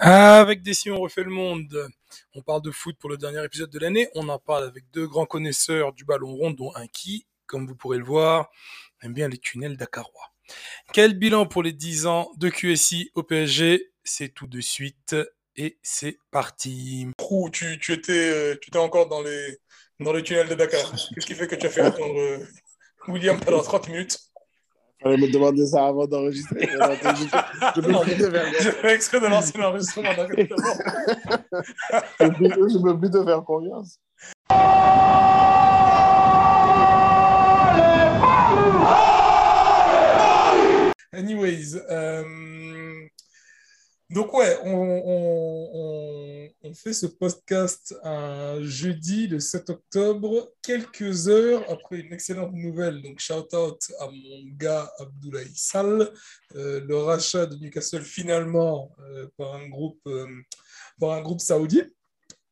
Avec Dessy, on refait le monde. On parle de foot pour le dernier épisode de l'année. On en parle avec deux grands connaisseurs du ballon rond, dont un qui, comme vous pourrez le voir, aime bien les tunnels dakarois. Quel bilan pour les 10 ans de QSI au PSG C'est tout de suite et c'est parti. Tu, tu, étais, euh, tu étais encore dans les, dans les tunnels de Dakar. Qu'est-ce qui fait que tu as fait attendre euh, William pendant 30 minutes? Fallait me demander ça avant d'enregistrer. je me fais exprès de lancer l'enregistrement je me but de faire confiance. Anyways, euh, donc ouais, on, fait ce podcast un jeudi, le 7 octobre, quelques heures après une excellente nouvelle. Donc shout out à mon gars Abdoulaye Sall, euh, le rachat de Newcastle finalement euh, par un groupe par un groupe saoudien.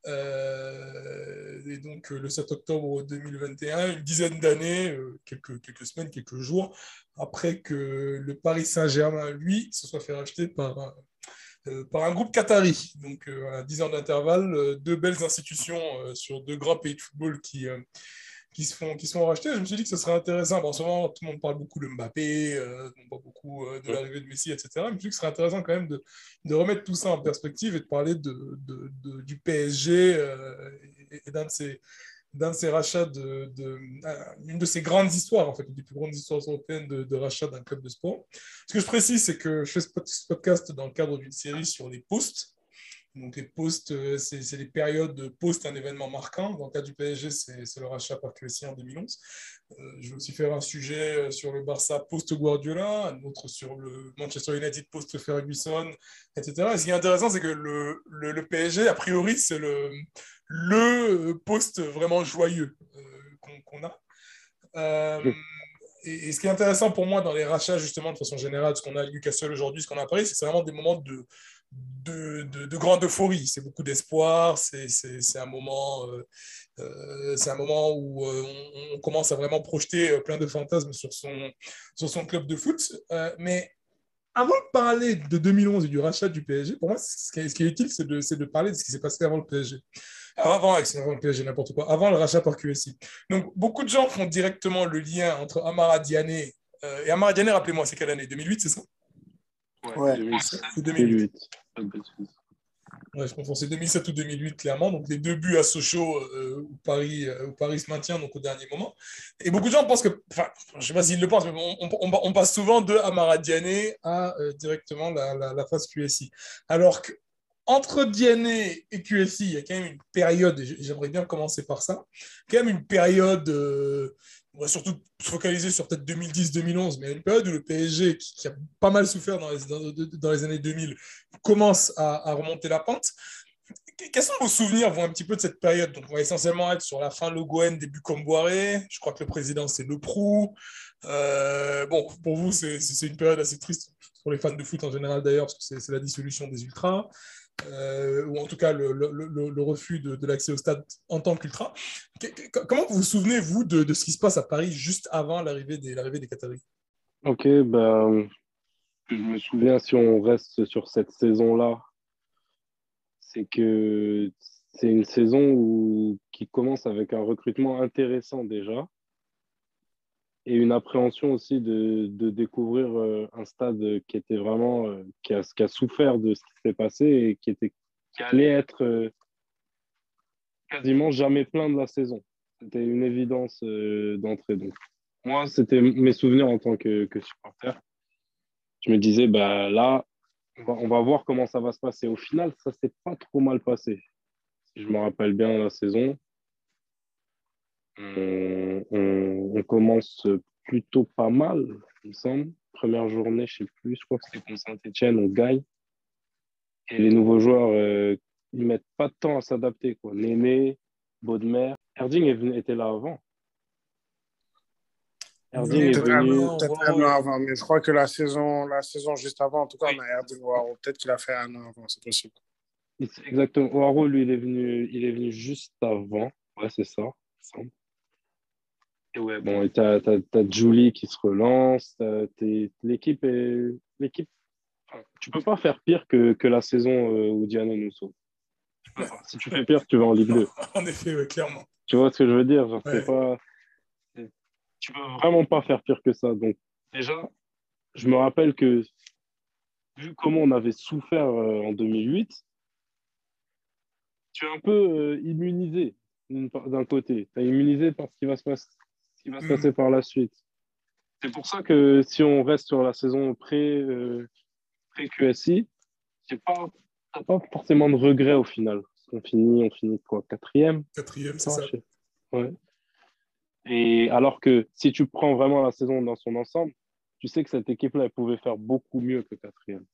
Euh, et donc euh, le 7 octobre 2021, une dizaine d'années, euh, quelques, quelques semaines, quelques jours, après que le Paris Saint-Germain, lui, se soit fait racheter par, par un groupe qatari. Donc à 10 ans d'intervalle, deux belles institutions sur deux grands pays de football qui qui se font, qui sont rachetés. Je me suis dit que ce serait intéressant. Bon, en ce moment, tout le monde parle beaucoup de Mbappé, euh, pas beaucoup euh, de l'arrivée de Messi, etc. Mais je me suis dit que ce serait intéressant quand même de, de remettre tout ça en perspective et de parler de, de, du PSG euh, et, d'un de ces d'un de ces rachats de, de, une de ces grandes histoires en fait, une des plus grandes histoires européennes de, de rachat d'un club de sport. Ce que je précise, c'est que je fais ce podcast dans le cadre d'une série sur les posts donc les posts, euh, c'est les périodes de post un événement marquant. Dans le cas du PSG, c'est le rachat par QSI en 2011. Euh, je vais aussi faire un sujet euh, sur le Barça post-Guardiola, un autre sur le Manchester United post-Ferguson, etc. Et ce qui est intéressant, c'est que le, le, PSG, a priori, c'est le, le post vraiment joyeux qu'on a. et, ce qui est intéressant pour moi dans les rachats, justement, de façon générale, ce qu'on a à Newcastle aujourd'hui, ce qu'on a à Paris, c'est vraiment des moments de, de, de, grande euphorie, c'est beaucoup d'espoir, c'est un moment, euh, euh, un moment où euh, on, commence à vraiment projeter plein de fantasmes sur son, club de foot. mais avant de parler de 2011 et du rachat du PSG, pour moi, ce qui est, utile, c'est de, de, parler de ce qui s'est passé avant le PSG. avant, avant le PSG, n'importe quoi, avant le rachat par QSI. Donc, beaucoup de gens font directement le lien entre Amara Diané et Amara Diané, rappelez-moi, c'est quelle année? 2008, c'est ça? Ouais, c'est 2008. Ouais, je confonds, c'est 2007 ou 2008, clairement. Donc, les deux buts à Sochaux euh, où, Paris, euh, où Paris se maintient donc, au dernier moment. Et beaucoup de gens pensent que, enfin, je ne sais pas s'ils le pensent, mais on, on, passe souvent de Amara Diané à euh, directement la, la, phase QSI. Alors que entre Diané et QSI, il y a quand même une période, et j'aimerais bien commencer par ça, quand même une période on va surtout se focaliser sur peut-être 2010-2011, mais une période où le PSG, qui, a pas mal souffert dans les, années 2000, commence à, remonter la pente. Quels sont vos souvenirs vont un petit peu de cette période? Donc, on va essentiellement être sur la fin Le Gouen, début Comboiré. Je crois que le président, c'est Le Prou. Euh, bon, pour vous, c'est une période assez triste, pour les fans de foot en général d'ailleurs, parce que c'est la dissolution des Ultras. Euh, ou en tout cas le, refus de, l'accès au stade en tant qu'ultra. Comment vous vous souvenez, vous, de, de, ce qui se passe à Paris juste avant l'arrivée des, l'arrivée des Qataris? Ok, ben, je me souviens, si on reste sur cette saison-là, c'est que c'est une saison où, qui commence avec un recrutement intéressant déjà et une appréhension aussi de, de découvrir euh, un stade qui était vraiment euh, qui, a, qui, a, souffert de ce qui s'est passé et qui était qui allait être euh, quasiment jamais plein de la saison. C'était une évidence d'entrée. Donc moi, c'était mes souvenirs en tant que, que, supporter. Je me disais bah là, on va, on va voir comment ça va se passer. Au final, ça s'est pas trop mal passé. Si je me rappelle bien la saison, on, commence plutôt pas mal, il me semble. Première journée, je ne sais plus, je crois que c'était contre Saint-Etienne, on gagne. Et les nouveaux joueurs, euh, ils mettent pas de temps à s'adapter. Quoi. Néné, Baudemer. Erding était là avant. Erding est venu. Peut-être un an avant, mais je crois que la saison, la saison juste avant, en tout cas, on a Erding Peut-être qu'il a fait un an avant, c'est possible. Exactement. Waro, lui, il est venu, il est venu juste avant. Ouais, c'est ça, il semble. Et ouais, bon, t'as, as, Julie qui se relance, l'équipe est, l'équipe tu peux pas faire pire que, que la saison euh, où Diana nous sauve. Si tu fais pire, tu vas en Ligue 2. en effet, clairement. Tu vois ce que je veux dire? Genre, pas... Tu peux vraiment pas faire pire que ça. Donc, déjà, je me rappelle que, vu comment on avait souffert euh, en 2008, tu es un peu euh, immunisé d'un côté. Tu es immunisé par ce qui va se passer, ce qui va se passer par la suite. C'est pour ça que si on reste sur la saison pré, QSI, tu pas, pas forcément de regrets au final. On finit, on finit quoi Quatrième? Quatrième, c'est ça. Ouais. Et alors que si tu prends vraiment la saison dans son ensemble, tu sais que cette équipe-là, elle pouvait faire beaucoup mieux que quatrième.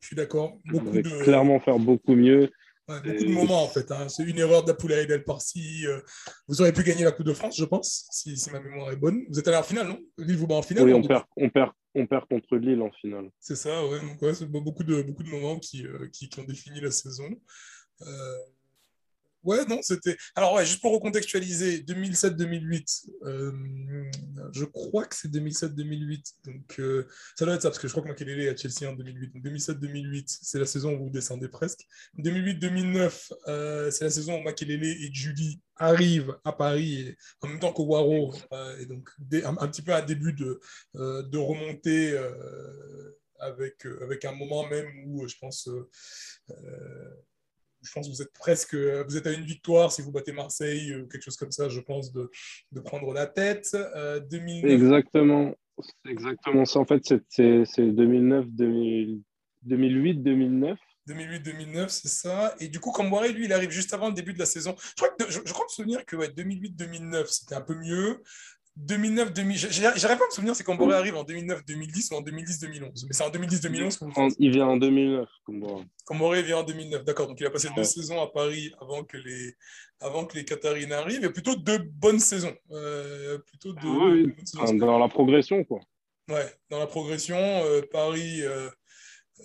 Je suis d'accord. de... Clairement faire beaucoup mieux beaucoup de moments en fait. Hein. C'est une erreur d'Apoula et Del Parsi. Euh, vous auriez pu gagner la Coupe de France, je pense, si, ma mémoire est bonne. Vous êtes allé en finale, non? Lille vous bat en finale Oui, on perd, on, perd, on perd contre Lille en finale. C'est ça, ouais. Donc, ouais, c'est beaucoup de, beaucoup de moments qui, euh, qui, qui, ont défini la saison. Euh, Ouais, non, c'était. Alors, ouais, juste pour recontextualiser, 2007-2008, euh, je crois que c'est 2007-2008. Donc, euh, ça doit être ça, parce que je crois que Makelele est à Chelsea en 2008. Donc, 2007-2008, c'est la saison où vous descendez presque. 2008-2009, euh, c'est la saison où Makelele et Julie arrivent à Paris en même temps que Waro. et donc, un, petit peu un début de, de remontée avec, avec un moment même où, je pense je pense que vous êtes presque, vous êtes à une victoire si vous battez Marseille ou quelque chose comme ça, je pense, de, de prendre la tête. Euh, exactement, c'est exactement ça. En fait, c'est 2009, 2008, 2009. 2008-2009, c'est ça. Et du coup, Camboire, lui, il arrive juste avant le début de la saison. Je crois, que, je, crois me souvenir que ouais, 2008-2009, c'était un peu mieux. 2009, 2000, j'arrive pas à me souvenir, c'est quand Boré arrive en 2009, 2010 ou en 2010, 2011. Mais c'est en 2010, 2011 Il vient en 2009, Camboré. vient en 2009, d'accord. Donc il a passé deux saisons à Paris avant que les, avant que les Qataris n'arrivent, et plutôt deux bonnes saisons. Euh, plutôt deux, oui, Dans la progression, quoi. Ouais, dans la progression, euh, Paris.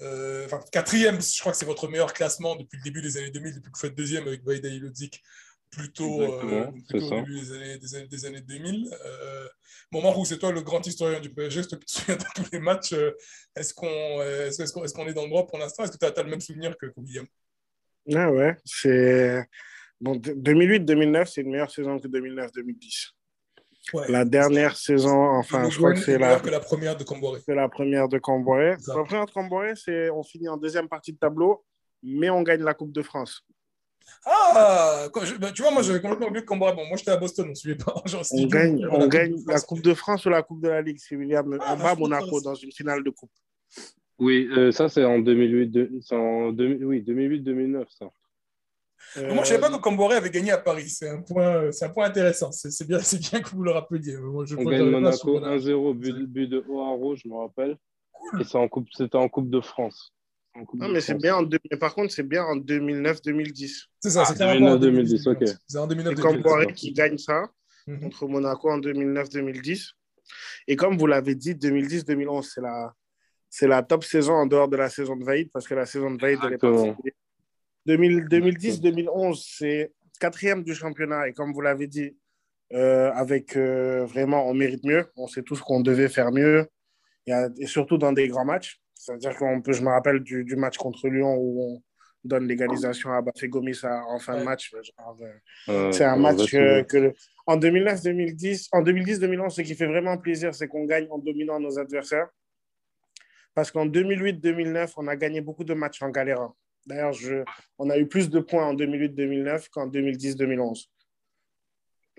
Euh, enfin, quatrième, je crois que c'est votre meilleur classement depuis le début des années 2000, depuis que vous faites deuxième avec Vaida Ilodzik plutôt, euh, plutôt au début des années, des années, des années 2000. Euh, moment où c'est toi le grand historien du PSG, je te souviens de tous les matchs. Euh, est-ce qu'on est, est, qu'on est, dans le droit pour l'instant? Est-ce que tu as, le même souvenir que, William? Ah ouais, c'est. Bon, 2008-2009, c'est une meilleure saison que 2009-2010. La dernière saison, enfin, je crois que c'est la... que la première de Camboire. C'est la première de Camboire. La première de Camboire, c'est on finit en deuxième partie de tableau, mais on gagne la Coupe de France. Ah, bah, tu vois, moi j'avais complètement oublié que Bon, moi j'étais à Boston, on ne suivait pas. on gagne, on la, gagne coupe la Coupe de France ou la Coupe de la Ligue. C'est William ah, bat Monaco dans une finale de Coupe. Oui, euh, ça c'est en 2008, en oui, 2008-2009, ça. Moi, je ne savais pas que Camboré avait gagné à Paris. C'est un point, c'est un point intéressant. C'est bien, c'est bien que vous le rappeliez. Moi, je on gagne Monaco 1-0, but, but, de Oaro, je me rappelle. Cool. Et c'est en coupe, c'était en Coupe de France. Non, mais c'est bien en mais par contre, c'est bien en 2009-2010. C'est ça, c'est ah, 2009-2010, ok. C'est en 2009 C'est Camboré qui gagne ça mhm. contre Monaco en 2009-2010. Et comme vous l'avez dit, 2010-2011, c'est la, c'est la top saison en dehors de la saison de Vaïd, parce que la saison de Vaïd, elle est partie. 2010-2011, c'est quatrième du championnat. Et comme vous l'avez dit, euh, avec euh, vraiment, on mérite mieux. On sait tous qu'on devait faire mieux. et surtout dans des grands matchs. C'est-à-dire qu'on peut, je me rappelle du, du, match contre Lyon où on donne l'égalisation à Bafé Gomis en fin de match. Euh, c'est un match que, en 2009-2010, en 2010-2011, ce qui fait vraiment plaisir, c'est qu'on gagne en dominant nos adversaires. Parce qu'en 2008-2009, on a gagné beaucoup de matchs en galérant. D'ailleurs, on a eu plus de points en 2008-2009 qu'en 2010-2011.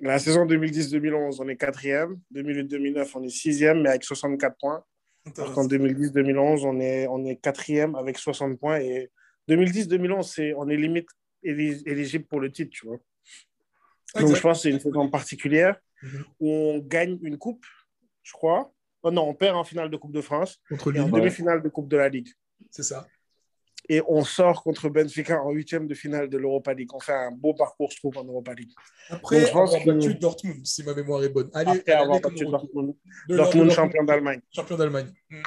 La saison 2010-2011, on est quatrième. 2008-2009, on est sixième, mais avec 64 points. En 2010-2011, on est, on est quatrième avec 60 points. Et 2010-2011, on est limite éligible pour le titre, tu vois. Donc, je pense que c'est une saison particulière mhm. où on gagne une coupe, je crois. Oh non, on perd en finale de Coupe de France et en demi-finale de Coupe de la Ligue. C'est ça et on sort contre Benfica en huitième de finale de l'Europa League. On fait un beau parcours, je trouve, en Europa League. Après on avoir battu Dortmund, si ma mémoire est bonne. Allez, Après avoir battu Dortmund, Dortmund, champion d'Allemagne. Champion d'Allemagne. Hmm.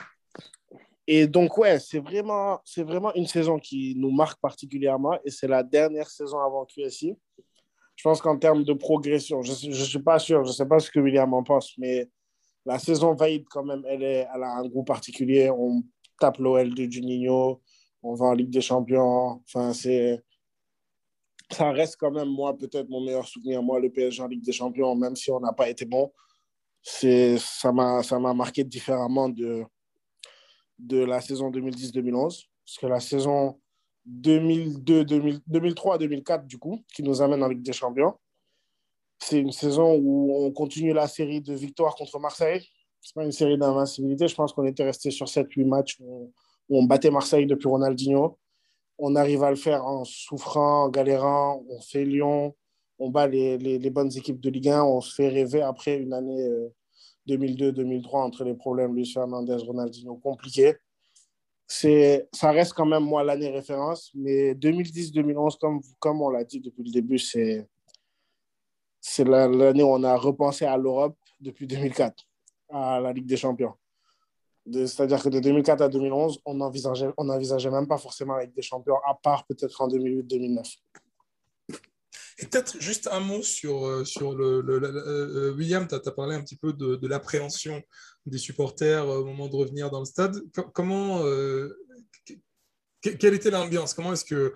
Et donc, ouais, c'est vraiment, c'est vraiment une saison qui nous marque particulièrement et c'est la dernière saison avant QSI. Je pense qu'en termes de progression, je ne suis pas sûr, je ne sais pas ce que William en pense, mais la saison valide quand même, elle, est, elle a un goût particulier. On tape l'OL de Juninho, on va en Ligue des Champions. Enfin, c'est. Ça reste quand même, moi, peut-être mon meilleur souvenir, moi, le PSG en Ligue des Champions, même si on n'a pas été bon. Ça m'a marqué différemment de, de la saison 2010-2011. Parce que la saison 2003-2004, du coup, qui nous amène en Ligue des Champions, c'est une saison où on continue la série de victoires contre Marseille. Ce n'est pas une série d'invincibilité. Je pense qu'on était resté sur 7-8 matchs on, battait Marseille depuis Ronaldinho. On arrive à le faire en souffrant, en galérant. On fait Lyon. On bat les, les, bonnes équipes de Ligue 1. On se fait rêver après une année 2002-2003 euh, entre les problèmes Luis Fernandez, Ronaldinho compliqués. Ça reste quand même, moi, l'année référence. Mais 2010-2011, comme, comme on l'a dit depuis le début, c'est c'est l'année où on a repensé à l'Europe depuis 2004, à la Ligue des Champions. C'est-à-dire que de 2004 à 2011, on n'envisageait on envisageait même pas forcément Ligue des Champions, à part peut-être en 2008-2009. Et peut-être juste un mot sur, euh, sur le, euh, William, tu as, parlé un petit peu de, l'appréhension des supporters au moment de revenir dans le stade. Comment, euh, quelle était l'ambiance? Comment est-ce que,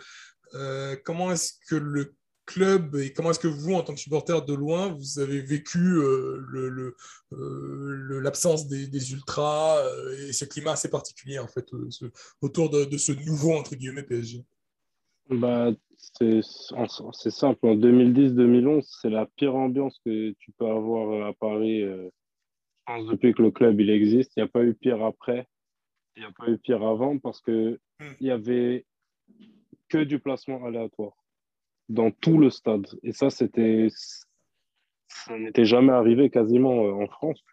comment est-ce que le club et comment est-ce que vous, en tant que supporter de loin, vous avez vécu euh, euh, l'absence le, des, ultras euh, et ce climat assez particulier en fait autour de, ce nouveau entre guillemets PSG bah, c'est simple. En 2010-2011, c'est la pire ambiance que tu peux avoir à Paris. je pense depuis que le club il existe, il n'y a pas eu pire après, il n'y a pas eu pire avant parce que hmm. il y avait que du placement aléatoire dans tout le stade. Et ça, c'était, ça n'était jamais arrivé quasiment euh, en France.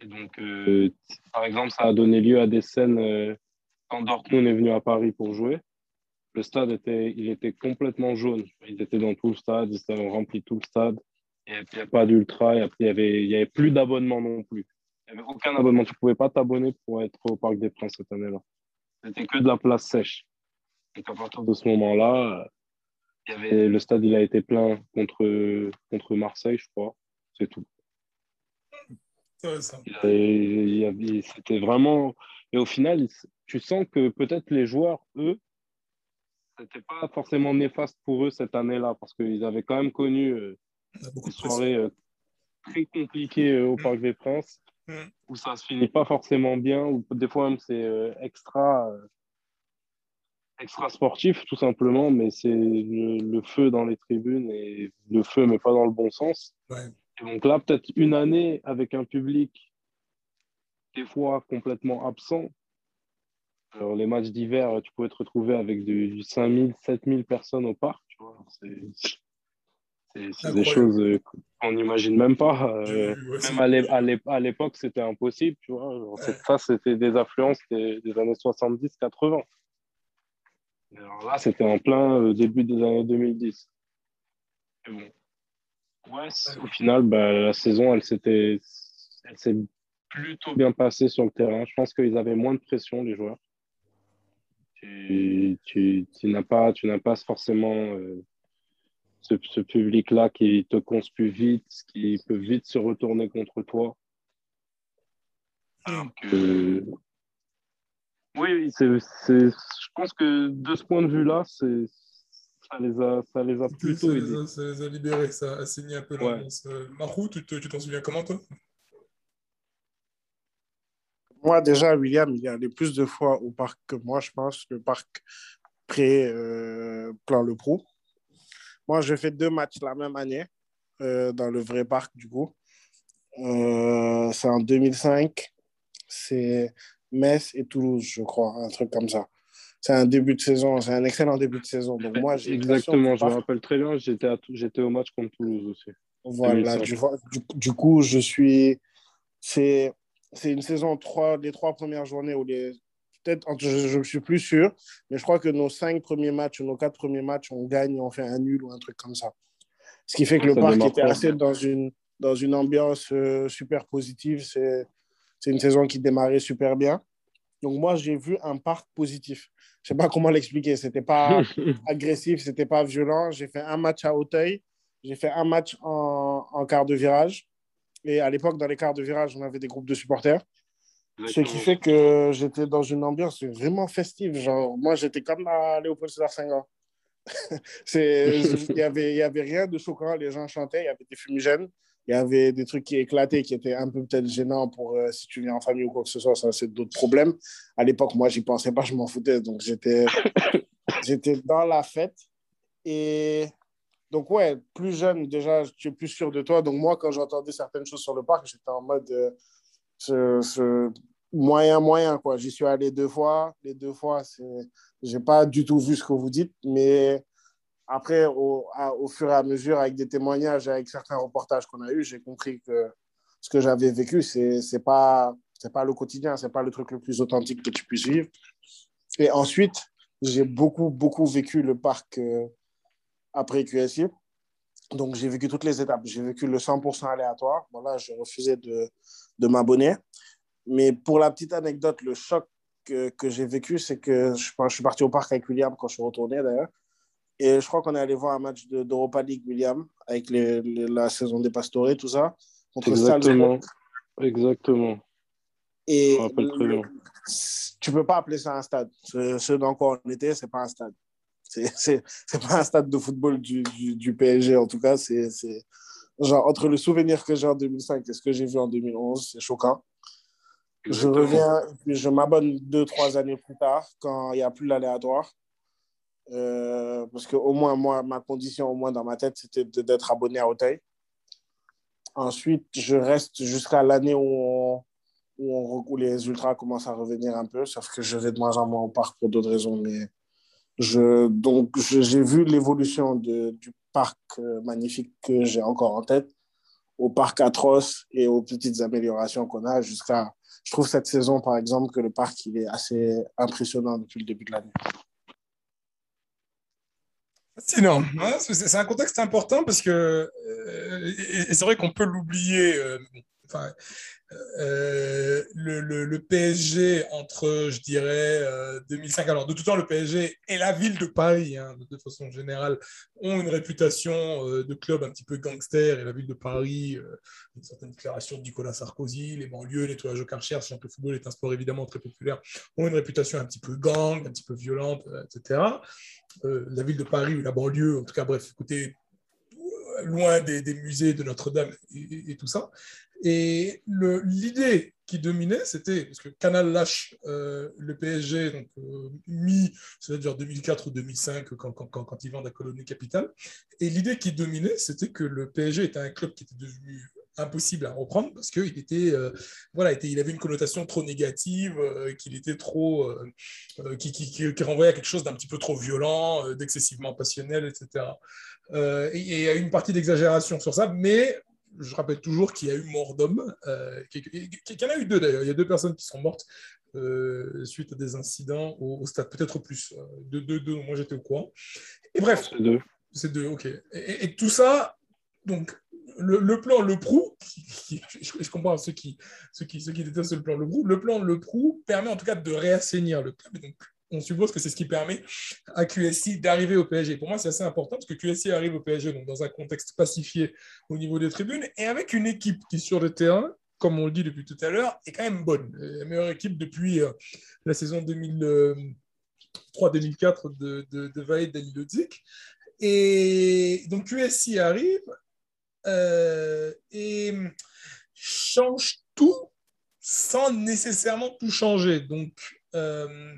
Et donc, euh, par exemple, ça a donné lieu à des scènes euh, quand Dortmund est venu à Paris pour jouer. Le stade était, il était complètement jaune. Ils étaient dans tout le stade, ils avaient rempli tout le stade. Il n'y a pas d'ultra, il n'y avait, avait plus d'abonnement non plus. Il n'y avait aucun abonnement. Tu ne pouvais pas t'abonner pour être au Parc des Princes cette année-là. C'était que de la place sèche. Et à partir de ce moment-là, le stade, il a été plein contre, contre Marseille, je crois. C'est tout. C'était vraiment. Et au final, tu sens que peut-être les joueurs, eux, c'était pas forcément néfaste pour eux cette année-là, parce qu'ils avaient quand même connu euh, des soirées euh, très compliquées euh, au Parc des Princes, mm. où ça se finit pas forcément bien, ou des fois même c'est extra extra sportif tout simplement, mais c'est le, feu dans les tribunes et le feu mais pas dans le bon sens. donc là, peut-être une année avec un public des fois complètement absent. Alors les matchs d'hiver, tu pouvais te retrouver avec du, 5000, 7000 personnes au parc. C'est des choses qu'on n'imagine même pas. Euh, même à l'époque, c'était impossible. Tu vois. Ça, c'était des affluences des, des années 70-80. Alors là, c'était en plein euh, début des années 2010. bon. Ouais, au final, bah, la saison, elle s'était, elle s'est plutôt bien passée sur le terrain. Je pense qu'ils avaient moins de pression, les joueurs. Tu, tu, tu n'as pas, tu n'as pas forcément euh, ce, ce public-là qui te conspue vite, qui peut vite se retourner contre toi. Alors que oui, c'est, je pense que de ce point de vue-là, c'est, ça les a, ça les a plutôt ça aidés. Les a, ça les a libérés, ça a signé un peu l'ambiance. Ouais. Marou, tu, t'en souviens comment, toi? Moi, déjà, William, il y a allé plus de fois au parc que moi, je pense, le parc pré euh, plan Le Pro. Moi, j'ai fait deux matchs la même année euh, dans le vrai parc, du coup. Euh, c'est en 2005. C'est Metz et Toulouse, je crois, un truc comme ça. C'est un début de saison, c'est un excellent début de saison. Donc moi, Exactement, je me rappelle très bien, j'étais, j'étais au match contre Toulouse aussi. Voilà, du, du, coup, je suis. C'est, c'est une saison, trois, les trois premières journées où les. Peut-être, je ne suis plus sûr, mais je crois que nos cinq premiers matchs, nos quatre premiers matchs, on gagne, on fait un nul ou un truc comme ça. Ce qui fait que le parc était assez dans une, dans une ambiance euh, super positive. C'est, c'est une saison qui démarrait super bien. Donc moi, j'ai vu un parc positif. Je ne sais pas comment l'expliquer. Ce n'était pas agressif, ce n'était pas violent. J'ai fait un match à Hauteuil. J'ai fait un match en, en quart de virage. Et à l'époque, dans les quarts de virage, on avait des groupes de supporters. Ce qui fait que j'étais dans une ambiance vraiment festive. Genre, moi, j'étais comme à Léopold Sédar Senghor. Il n'y avait, y avait rien de choquant. Les gens chantaient, il y avait des fumigènes, il y avait des trucs qui éclataient, qui étaient un peu peut-être gênants pour euh, si tu viens en famille ou quoi que ce soit. Ça, c'est d'autres problèmes. À l'époque, moi, j'y pensais pas, je m'en foutais. Donc, j'étais, j'étais dans la fête. Et donc, ouais, plus jeune, déjà, tu es plus sûr de toi. Donc, moi, quand j'entendais certaines choses sur le parc, j'étais en mode. Euh, ce, moyen, moyen, quoi. J'y suis allé deux fois. Les deux fois, c'est... j'ai pas du tout vu ce que vous dites, mais après, au, fur et à mesure, avec des témoignages, avec certains reportages qu'on a eus, j'ai compris que ce que j'avais vécu, c'est, c'est pas pas le quotidien, c'est pas le truc le plus authentique que tu puisses vivre. Et ensuite, j'ai beaucoup, beaucoup vécu le parc euh, après QSI. Donc, j'ai vécu toutes les étapes. J'ai vécu le 100% aléatoire. Voilà, je refusais de, de m'abonner. Mais pour la petite anecdote, le choc que, que j'ai vécu, c'est que je, je, suis parti au parc avec William quand je suis retourné d'ailleurs. Et je crois qu'on est allé voir un match d'Europa League, William, avec les, la saison des Pastorés, tout ça. Contre Exactement. Exactement. Et le, tu peux pas appeler ça un stade. Ce, ce dans quoi on était, c'est pas un stade. C'est pas un stade de football du, du, du PSG, en tout cas. C'est genre entre le souvenir que j'ai en 2005 et ce que j'ai vu en 2011, c'est choquant. Je reviens, je m'abonne deux, trois années plus tard, quand il n'y a plus l'aléatoire. Euh, parce que au moins, moi, ma condition, au moins dans ma tête, c'était d'être abonné à Auteuil. Ensuite, je reste jusqu'à l'année où, où, où, les ultras commencent à revenir un peu, sauf que je vais de moins en moins au parc pour d'autres raisons. Mais je, donc, j'ai vu l'évolution du parc euh, magnifique que j'ai encore en tête, au parc atroce et aux petites améliorations qu'on a jusqu'à. Je trouve cette saison, par exemple, que le parc il est assez impressionnant depuis le début de l'année. Sinon, c'est un contexte important parce que, euh, c'est vrai qu'on peut l'oublier, euh, enfin, euh, le, PSG entre, je dirais, 2005. Alors, de tout temps, le PSG et la ville de Paris, hein, de, façon générale, ont une réputation de club un petit peu gangster. Et la ville de Paris, une certaine déclaration de Nicolas Sarkozy, les banlieues, nettoyage au Karcher, sachant que le football est un sport évidemment très populaire, ont une réputation un petit peu gang, un petit peu violente, etc. Euh, la ville de Paris ou la banlieue, en tout cas, bref, côté loin des, musées de Notre-Dame et, tout ça. Et l'idée qui dominait, c'était, parce que Canal lâche euh, le PSG, donc euh, mi, c'est-à-dire 2004 ou 2005, quand, quand, quand, quand ils vendent la colonie capitale. Et l'idée qui dominait, c'était que le PSG était un club qui était devenu impossible à reprendre parce qu'il était, euh, voilà, était, il avait une connotation trop négative, euh, qu'il était trop, euh, qui, qui, qui, renvoyait à quelque chose d'un petit peu trop violent, d'excessivement passionnel, etc. et il y a une partie d'exagération sur ça, mais je rappelle toujours qu'il y a eu mort d'homme, qu'il y en a eu deux d'ailleurs, il y a deux personnes qui sont mortes suite à des incidents au, stade, peut-être plus, deux, deux, deux, moi j'étais au courant. Et bref, c'est deux. C'est deux, ok. Et, et, tout ça, donc le, plan Le Prou, je, comprends ceux qui, ceux, qui, ceux qui détestent le plan Le Prou, le plan Le Prou permet en tout cas de réassainir le club. Donc, on suppose que c'est ce qui permet à QSI d'arriver au PSG. Pour moi, c'est assez important parce que QSI arrive au PSG donc dans un contexte pacifié au niveau des tribunes et avec une équipe qui, sur le terrain, comme on le dit depuis tout à l'heure, est quand même bonne. La meilleure équipe depuis euh, la saison 2003-2004 de, de, de Vaid Et donc QSI arrive euh, et change tout sans nécessairement tout changer. Donc, euh,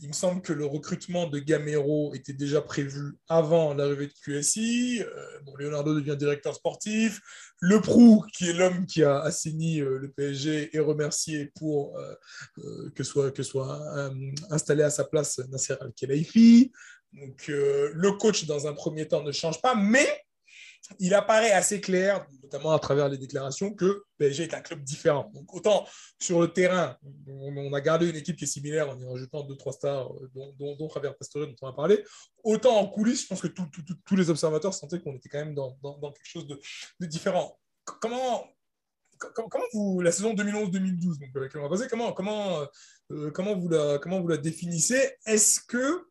il me semble que le recrutement de Gamero était déjà prévu avant l'arrivée de QSI. Euh, bon, Leonardo devient directeur sportif. Le Prou, qui est l'homme qui a assaini le PSG, est remercié pour que soit, que soit installé à sa place Nasser Al-Khelaifi. Donc, le coach, dans un premier temps, ne change pas, mais il apparaît assez clair, notamment à travers les déclarations, que PSG est un club différent. Autant sur le terrain, on, a gardé une équipe qui est similaire en y rajoutant deux, trois stars, euh, dont, dont, dont Javier Pastore, dont on a parlé, autant en coulisses, je pense que tous les observateurs sentaient qu'on était quand même dans, quelque chose de, différent. Comment, comment vous, la saison 2011-2012, donc, laquelle on va passer, comment, comment, euh, comment, vous la, comment vous la définissez? Est-ce que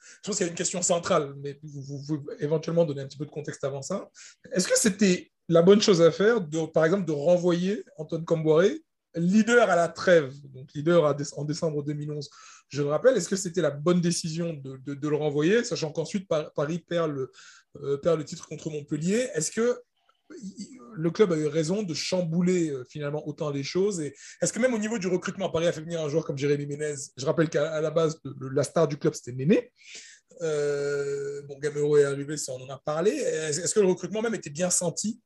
je pense qu'il y a une question centrale, mais vous, pouvez éventuellement donner un petit peu de contexte avant ça. Est-ce que c'était la bonne chose à faire, par exemple, de renvoyer Antoine Camboiré leader à la trêve, donc leader en décembre 2011, je le rappelle, est-ce que c'était la bonne décision de, de, le renvoyer, sachant qu'ensuite Paris perd le, euh, perd le titre contre Montpellier? Est-ce que le club a eu raison de chambouler euh, finalement autant les choses est-ce que même au niveau du recrutement, Paris a fait venir un joueur comme Jérémy Ménez Je rappelle qu'à la base, la star du club, c'était Néné. Euh, bon, Gamero est arrivé, ça on en a parlé. Est-ce que le recrutement même était bien senti?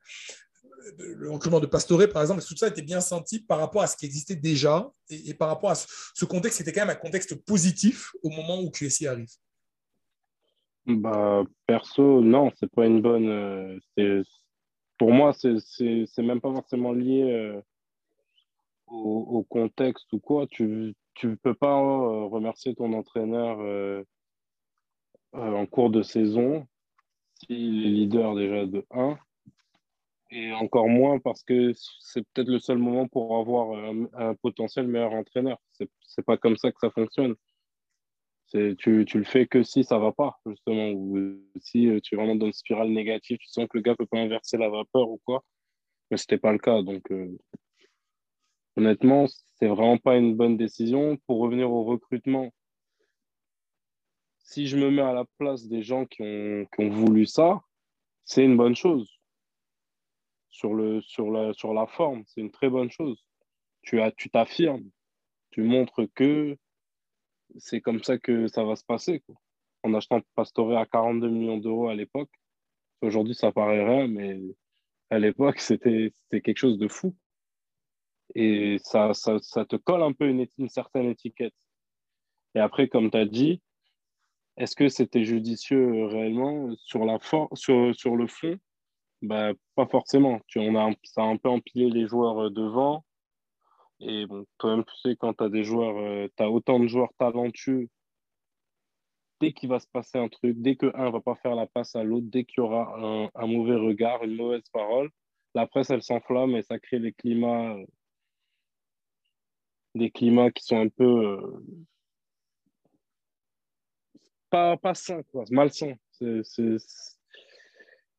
Le recrutement de Pastore, par exemple, tout ça était bien senti par rapport à ce qui existait déjà et, par rapport à ce, contexte, c'était quand même un contexte positif au moment où QSI arrive? Bah, Perso, non, c'est pas une bonne. Euh, pour moi, c'est même pas forcément lié euh, au, contexte ou quoi. Tu ne peux pas euh, remercier ton entraîneur en cours de saison s'il est leader déjà de 1 et encore moins parce que c'est peut-être le seul moment pour avoir un, potentiel meilleur entraîneur. C'est, pas comme ça que ça fonctionne. Tu, tu le fais que si ça va pas, justement, ou si euh, tu es vraiment dans une spirale négative, tu sens que le gars peut pas inverser la vapeur ou quoi. Mais c'était pas le cas. Donc, euh, honnêtement, c'est vraiment pas une bonne décision. Pour revenir au recrutement, si je me mets à la place des gens qui ont, qui ont voulu ça, c'est une bonne chose sur, le, sur, la, sur la forme. C'est une très bonne chose. Tu tu t'affirmes. Tu montres que c'est comme ça que ça va se passer. En achetant Pastore à 42 millions d'euros à l'époque, aujourd'hui ça paraît rien, mais à l'époque c'était quelque chose de fou. Et ça, ça, ça te colle un peu une, certaine étiquette. Et après, comme tu as dit, est-ce que c'était judicieux réellement sur, la sur, sur le fond? Bah, Pas forcément. Tu, on a, ça a un peu empilé les joueurs euh, devant. Et bon, toi-même, tu sais, quand tu as des joueurs, euh, autant de joueurs talentueux, dès qu'il va se passer un truc, dès que un va pas faire la passe à l'autre, dès qu'il y aura un, mauvais regard, une mauvaise parole, la presse, elle s'enflamme et ça crée des climats, euh, des climats qui sont un peu pas, pas sains, quoi, malsains.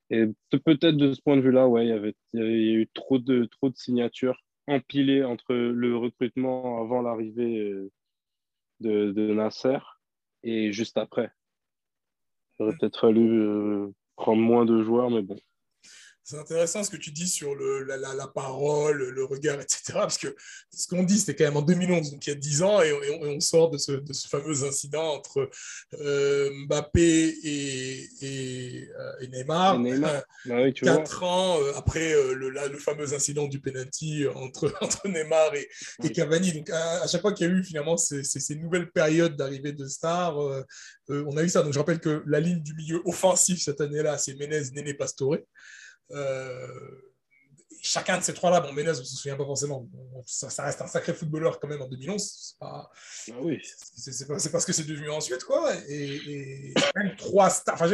Et peut-être de ce point de vue-là, ouais, il y avait, il y a eu trop de, trop de signatures empilées entre le recrutement avant l'arrivée euh, de, de, Nasser et juste après. Il aurait peut-être fallu euh, prendre moins de joueurs, mais bon. C'est intéressant ce que tu dis sur le, la, la, parole, le regard, etc. Parce que ce qu'on dit, c'était quand même en 2011, donc il y a 10 ans, et, on, sort de ce, de ce, fameux incident entre euh, Mbappé et, et, euh, Neymar. Neymar. Quatre ans euh, après le, le, fameux incident du penalty entre, entre Neymar et, Cavani. Donc à, chaque fois qu'il y a eu finalement ces, ces, nouvelles périodes d'arrivée de stars, on a eu ça. Donc je rappelle que la ligne du milieu offensif cette année-là, c'est Menez, Néné, Pastore. Euh, chacun de ces trois-là, bon, Menez, on ne se souvient pas forcément, ça, reste un sacré footballeur quand même en 2011. C'est pas, ah oui. c'est, pas, ce que c'est devenu ensuite, quoi. Et, et même trois stars. Enfin,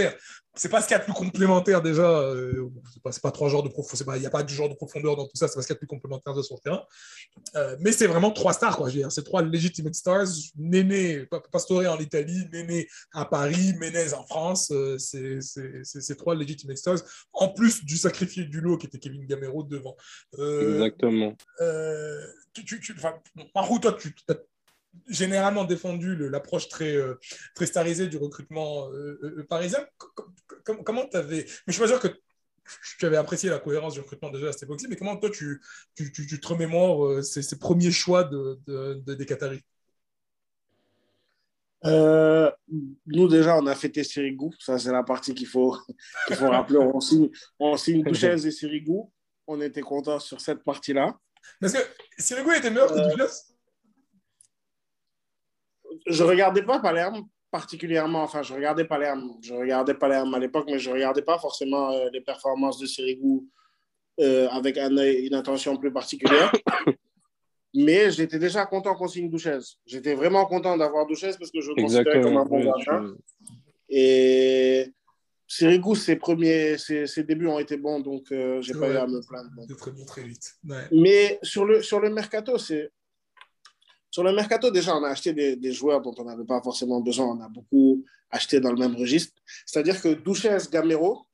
c'est pas ce qu'il y a de plus complémentaire déjà. Euh, c'est pas, pas, trois genres de profondeur. Il n'y a pas du genre de profondeur dans tout ça. C'est pas ce qu'il y a de plus complémentaire de son terrain. Euh, mais c'est vraiment trois stars, quoi. C'est trois legitimate stars. Néné, Pastore en Italie, Néné à Paris, Menez en France. Euh, c'est trois legitimate stars. En plus du sacrifié du lot qui était Kevin Gamero devant. Exactement. Tu, tu, tu, toi, tu as généralement défendu l'approche très, euh, très starisée du recrutement euh, euh, parisien. comment tu avais. Mais je suis pas sûr que tu avais apprécié la cohérence du recrutement déjà à cette époque-ci, mais comment toi tu, tu, tu, te remémores ces, ces, premiers choix de, de, des Qataris? Nous, déjà, on a fêté Sirigou. Ça, c'est la partie qu'il faut, qu'il faut rappeler. On signe, on signe Duchesse et Sirigou. On était contents sur cette partie-là. Parce que Sirigou était meilleur que Duchesse je regardais pas Palerme particulièrement. Enfin, je regardais Palerme. Je regardais Palerme à l'époque, mais je regardais pas forcément euh, les performances de Sirigu euh, avec un une attention plus particulière. mais j'étais déjà content qu'on signe Douchez. J'étais vraiment content d'avoir Douchez parce que je le considérais comme un bon gardien. Et Sirigu, ses, premiers, ses, ses, débuts ont été bons, donc je euh, j'ai pas eu à me plaindre. Très bon, très vite. Mais sur le, sur le mercato, c'est sur le mercato, déjà, on a acheté des, joueurs dont on n'avait pas forcément besoin. On a beaucoup acheté dans le même registre. C'est-à-dire que Duchesse Gamero,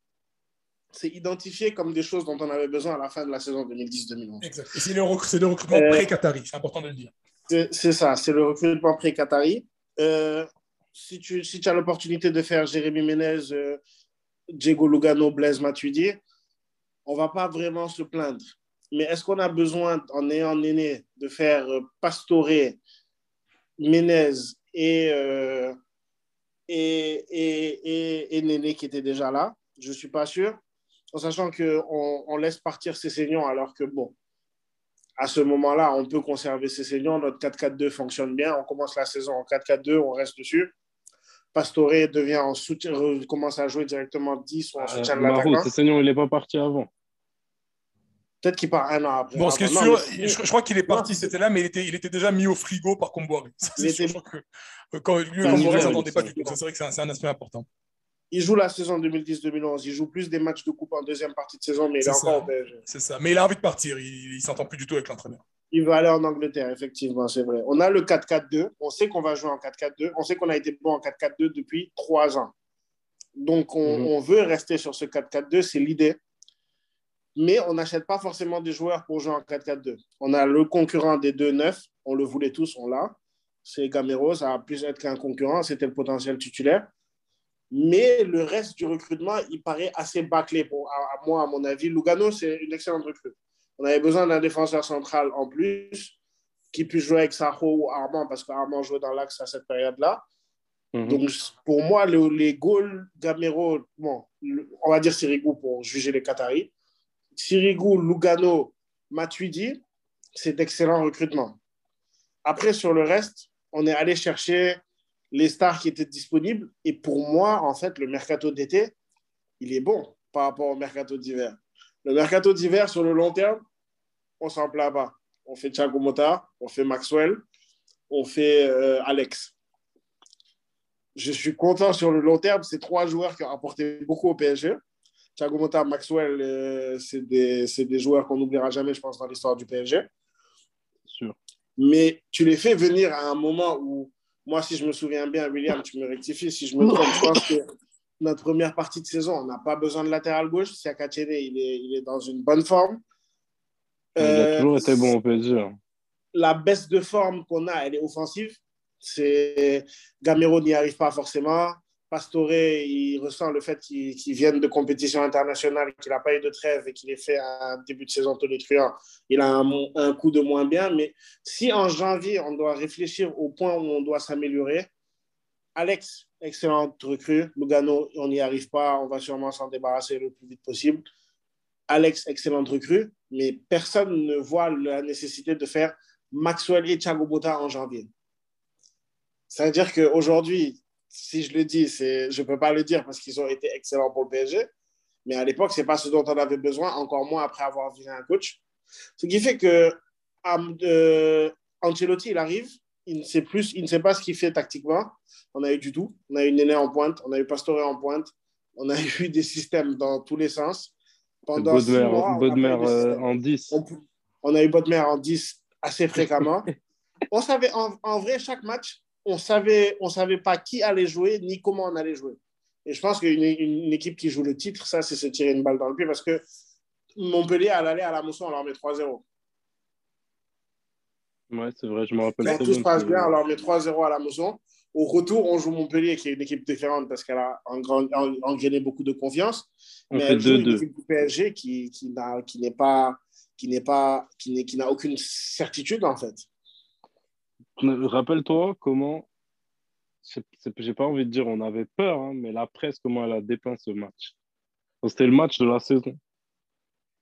c'est identifié comme des choses dont on avait besoin à la fin de la saison 2010-2011. Exact. Et c'est le, recrutement pré-Qatari, c'est important de le dire. C'est ça, c'est le recrutement pré-Qatari. si, tu, si tu as l'opportunité de faire Jérémy Ménez, Diego Lugano, Blaise Matuidi, on ne va pas vraiment se plaindre. Mais est-ce qu'on a besoin, en ayant Néné, de faire Pastorer, Ménez et, euh, et, et, et, Néné qui était déjà là? Je ne suis pas sûr. En sachant qu'on on laisse partir ses saignants alors que, bon, à ce moment-là, on peut conserver ses saignants. Notre 4-4-2 fonctionne bien. On commence la saison en 4-4-2, on reste dessus. Pastore devient en soutien, commence à jouer directement 10 ou en euh, soutien de l'attaquant. Saignant, il n'est pas parti avant. Peut-être qu'il part un an après. Bon, ce qui est sûr, je, crois qu'il est parti, c'était là, mais il était, il était déjà mis au frigo par Comboiré. C'est sûr que euh, quand lui, Comboiré ne s'attendait pas du tout. C'est vrai que c'est un, aspect important. Il joue la saison 2010-2011. Il joue plus des matchs de coupe en deuxième partie de saison, mais il est, encore au PSG. C'est ça. Mais il a envie de partir. Il ne s'entend plus du tout avec l'entraîneur. Il va aller en Angleterre, effectivement, c'est vrai. On a le 4-4-2. On sait qu'on va jouer en 4-4-2. On sait qu'on a été bon en 4-4-2 depuis trois ans. Donc, on, mhm. on veut rester sur ce 4-4-2. C'est l'idée mais on n'achète pas forcément des joueurs pour jouer en 4-4-2. On a le concurrent des deux neufs, on le voulait tous, on l'a. C'est Gamero, ça a plus être qu'un concurrent, c'était le potentiel titulaire. Mais le reste du recrutement, il paraît assez bâclé. Pour, à, moi, à mon avis, Lugano, c'est une excellente recrue. On avait besoin d'un défenseur central en plus qui puisse jouer avec Saho ou Armand, parce qu'Armand jouait dans l'axe à cette période-là. Mhm. Donc, pour moi, les goals Gamero, bon, on va dire Sirigu pour juger les Qataris. Sirigu, Lugano, Matuidi, c'est d'excellents recrutements. Après, sur le reste, on est allé chercher les stars qui étaient disponibles. Et pour moi, en fait, le mercato d'été, il est bon par rapport au mercato d'hiver. Le mercato d'hiver, sur le long terme, on s'en plaint pas. On fait Thiago Mota, on fait Maxwell, on fait euh, Alex. Je suis content sur le long terme. C'est trois joueurs qui ont apporté beaucoup au PSG. Thiago Motta, Maxwell, euh, c'est des, des, joueurs qu'on n'oubliera jamais, je pense, dans l'histoire du PSG. Sûr. Mais tu les fais venir à un moment où, moi, si je me souviens bien, William, tu me rectifies, si je me trompe, je pense que notre première partie de saison, on n'a pas besoin de latéral gauche. Siakatene, il est, il est dans une bonne forme. Il a toujours été bon au PSG. Hein. La baisse de forme qu'on a, elle est offensive. C'est Gamero n'y arrive pas forcément. Pastore, il ressent le fait qu'il vienne de compétition internationale, qu'il n'a pas eu de trêve et qu'il ait fait un début de saison tonitruant. Il a un, coup de moins bien. Mais si en janvier, on doit réfléchir au point où on doit s'améliorer, Alex, excellente recrue. Lugano, on n'y arrive pas. On va sûrement s'en débarrasser le plus vite possible. Alex, excellente recrue. Mais personne ne voit la nécessité de faire Maxwell et Thiago Bota en janvier. C'est-à-dire qu'aujourd'hui, si je le dis, je ne peux pas le dire parce qu'ils ont été excellents pour le PSG. Mais à l'époque, ce n'est pas ce dont on avait besoin, encore moins après avoir viré un coach. Ce qui fait que euh, Ancelotti, il arrive, il ne, sait plus, il ne sait pas ce qu'il fait tactiquement. On a eu du tout. On a eu Néné en pointe, on a eu Pastore en pointe, on a eu des systèmes dans tous les sens. Pendant Bodmer, euh, en 10. On, a eu Bodmer en 10 assez fréquemment. on savait, en vrai, chaque match, on savait, on savait pas qui allait jouer ni comment on allait jouer. Et je pense qu'une une, équipe qui joue le titre, ça, c'est se tirer une balle dans le pied parce que Montpellier, à l'aller à la mousson, on leur met 3-0. Ouais, c'est vrai, je me rappelle. Quand tout se passe bien, on leur met 3-0 à la mousson. Au retour, on joue Montpellier, qui est une équipe différente parce qu'elle a engrainé beaucoup de confiance. mais elle joue une équipe du PSG qui, qui n'est pas qui n'est pas qui n'a aucune certitude en fait. Rappelle-toi comment, j'ai pas envie de dire on avait peur, hein, mais la presse, comment elle a dépeint ce match. C'était le match de la saison.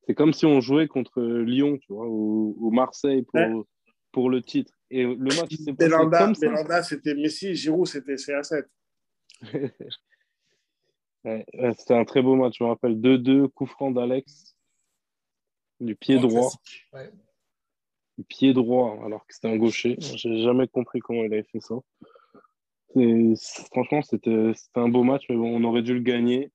C'est comme si on jouait contre Lyon, tu vois, ou, Marseille pour, pour le titre. Et le match s'est passé comme c'était Messi, Giroud, c'était CA7. c'était un très beau match, je me rappelle. 2-2, coup franc d'Alex, du pied droit pied droit alors que c'était un gaucher. J'ai jamais compris comment il avait fait ça. franchement, c'était un beau match, mais bon, on aurait dû le gagner.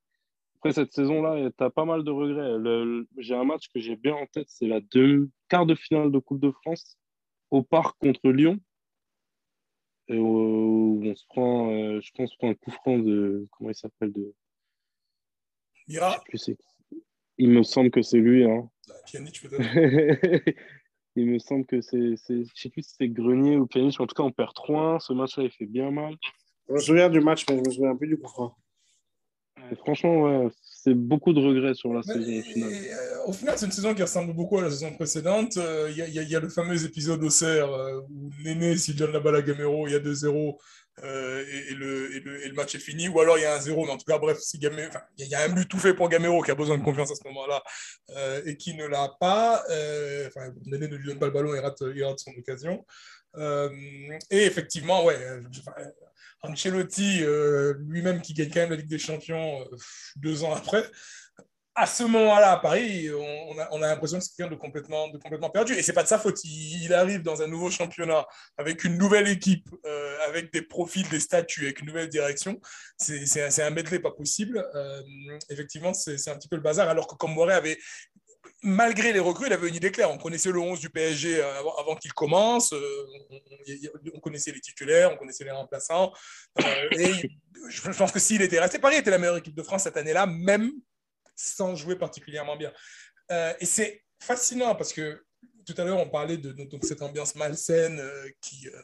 Après cette saison-là, tu as pas mal de regrets. J'ai un match que j'ai bien en tête, c'est la deux, quart de finale de Coupe de France au Parc contre Lyon. Et où on se prend, euh, je pense, on prend un coup franc de. Comment il s'appelle de... Mira Il me semble que c'est lui. Hein. Bah, il me semble que c'est. Je sais plus si c'est Grenier ou Pjanic. En tout cas, on perd 3-1. Ce match-là, il fait bien mal. Je me souviens du match, mais je me souviens plus du coup. Franchement, ouais, c'est beaucoup de regrets sur la Mais, saison au final. et, euh, au final, c'est une saison qui ressemble beaucoup à la saison précédente. Euh, Il y, a- il y a- il y a le fameux épisode au Serre euh, où Néné, s'il donne la balle à Gamero, il y a 2-0 euh, et, et le, et le- et le match est fini. Ou alors il y a un 0, mais en tout cas, bref, si il y, a- il y a un but tout fait pour Gamero qui a besoin de confiance à ce moment-là euh, et qui ne l'a pas. Euh, Enfin, Néné ne lui donne pas le ballon et rate, il rate son occasion. Euh, et effectivement, ouais, euh, Ancelotti, euh, lui-même qui gagne quand même la Ligue des Champions euh, deux ans après, à ce moment-là, à Paris, on, a, on a l'impression que c'est quelqu'un de complètement, de complètement perdu. Et c'est pas de sa faute. Il, arrive dans un nouveau championnat avec une nouvelle équipe, euh, avec des profils, des statuts, avec une nouvelle direction. C'est un, medley pas possible. Effectivement, c'est un petit peu le bazar. Alors que Comboiré avait, malgré les recrues, il avait une idée claire. On connaissait le 11 du PSG avant, avant qu'il commence. Euh, on, on- on connaissait les titulaires, on connaissait les remplaçants. Euh, et je pense que s'il était resté, Paris était la meilleure équipe de France cette année-là, même sans jouer particulièrement bien. Euh, et c'est fascinant parce que tout à l'heure, on parlait de, cette ambiance malsaine euh, qui, euh,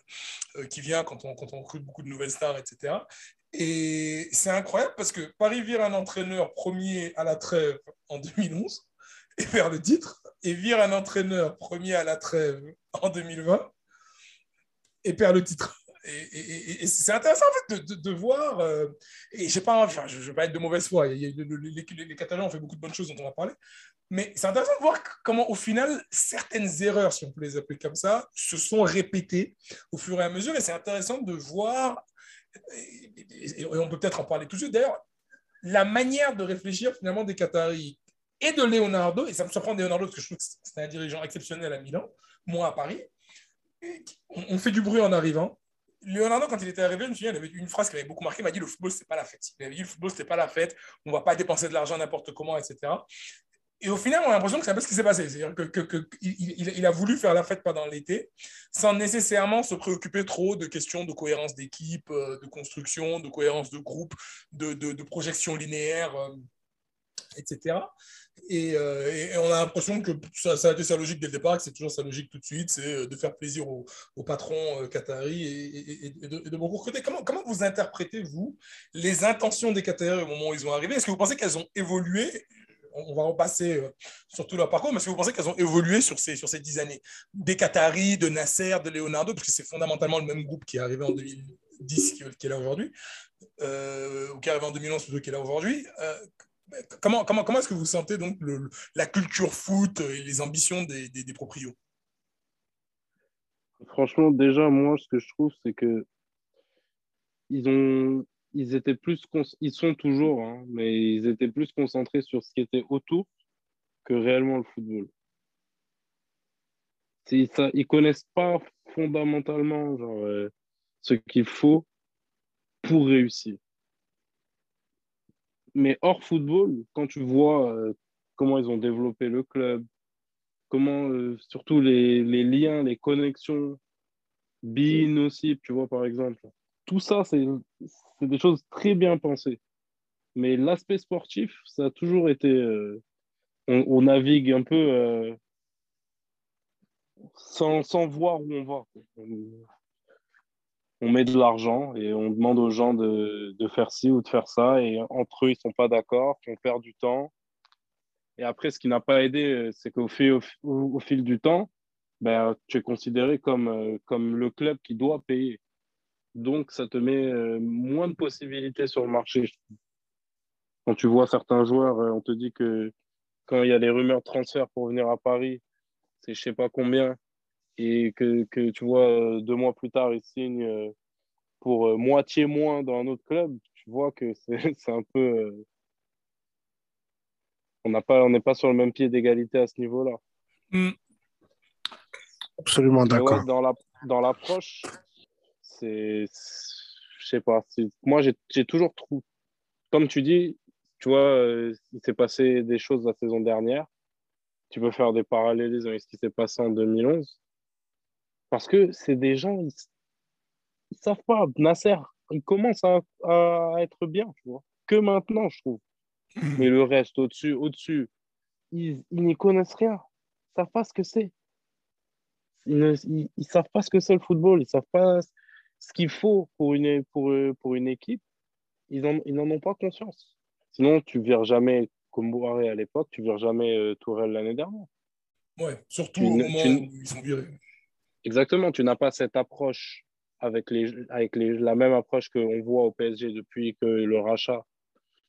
euh, qui vient quand on, quand on recrute beaucoup de nouvelles stars, etc. Et c'est incroyable parce que Paris vire un entraîneur premier à la trêve en 2011 et perd le titre, et vire un entraîneur premier à la trêve en 2020 et perd le titre. Et, c'est intéressant en fait de, de- voir, euh, et pas, enfin, je ne veux pas être de mauvaise foi, les, les- Catalans ont fait beaucoup de bonnes choses dont on a parlé, mais c'est intéressant de voir comment au final certaines erreurs, si on peut les appeler comme ça, se sont répétées au fur et à mesure, et c'est intéressant de voir, et- et on peut peut-être en parler tout de suite d'ailleurs, la manière de réfléchir finalement des Qataris et de Leonardo, et ça me surprend Leonardo parce que je trouve que c'est un dirigeant exceptionnel à Milan, moi à Paris, on, fait du bruit en arrivant. Leonardo, quand il était arrivé, je me souviens, il avait une phrase qui avait beaucoup marqué, il m'a dit le football, c'est pas la fête. Il avait dit le football, c'était pas la fête, on va pas dépenser de l'argent n'importe comment, etc. Et au final, on a l'impression que c'est un peu ce qui s'est passé. C'est-à-dire qu'il a voulu faire la fête pendant l'été, sans nécessairement se préoccuper trop de questions de cohérence d'équipe, euh, de construction, de cohérence de groupe, de projection linéaire, euh, etc. Et, euh, et- on a l'impression que ça, a été sa logique dès le départ, que c'est toujours sa logique tout de suite, c'est euh, de faire plaisir aux, aux patrons euh, qataris et, de, beaucoup recruter. Comment, comment vous interprétez, vous, les intentions des Qataris au moment où ils ont arrivé? Est-ce que vous pensez qu'elles ont évolué? On va repasser sur tout leur parcours, mais est-ce que vous pensez qu'elles ont évolué sur ces, sur ces dix années? Des Qataris, de Nasser, de Leonardo, parce que c'est fondamentalement le même groupe qui est arrivé en 2010 qui, est là aujourd'hui, ou qui est arrivé en 2011 plutôt qui est là aujourd'hui. Comment comment, comment est-ce que vous sentez donc la culture foot et les ambitions des, des, proprios? Franchement, déjà, moi, ce que je trouve, c'est que ils ont, ils étaient plus, ils sont toujours, hein, mais ils étaient plus concentrés sur ce qui était autour que réellement le football. C'est ça, ils connaissent pas fondamentalement genre, euh, ce qu'il faut pour réussir. Mais hors football, quand tu vois euh, comment ils ont développé le club, comment euh, surtout les, les liens, les connexions, Bean aussi, tu vois, par exemple. Tout ça, c'est c'est des choses très bien pensées. Mais l'aspect sportif, ça a toujours été. euh, on, on navigue un peu euh, sans, sans voir où on va. On, met de l'argent et on demande aux gens de, faire ci ou de faire ça. Et entre eux, ils sont pas d'accord, on perd du temps. Et après, ce qui n'a pas aidé, euh, c'est qu'au fil, au, fil du temps, ben, tu es considéré comme, euh, comme le club qui doit payer. Donc, ça te met euh, moins de possibilités sur le marché. Quand tu vois certains joueurs, on te dit que quand il y a des rumeurs de transfert pour venir à Paris, c'est je sais pas combien, et que, que tu vois euh, deux mois plus tard, ils signent euh, pour euh, moitié moins dans un autre club, tu vois que c'est c'est un peu. euh, on n'a pas, on n'est pas sur le même pied d'égalité à ce niveau-là. Hmm. Absolument d'accord. ouais, dans la, dans l'approche, c'est, je sais pas. Moi, j'ai, j'ai toujours trouvé, comme tu dis, tu vois, euh, il s'est passé des choses la saison dernière. Tu peux faire des parallélismes avec ce qui s'est passé en 2011. Parce que c'est des gens, ils, ils savent pas. Nasser, il commence à, à être bien, tu vois. Que maintenant, je trouve. Mais le reste, au-dessus, au-dessus, ils, n'y connaissent rien. Ils ne savent pas ce que c'est. Ils ne ils, savent pas ce que c'est le football. Ils ne savent pas ce qu'il faut pour une, pour, pour une équipe. Ils n'en ils ont pas conscience. Sinon, tu ne vires jamais comme à l'époque, tu ne vires jamais euh, Tourelle l'année dernière. Ouais, surtout au moment où ils sont virés. Exactement, tu n'as pas cette approche avec, les, avec les, la même approche qu'on voit au PSG depuis que le rachat,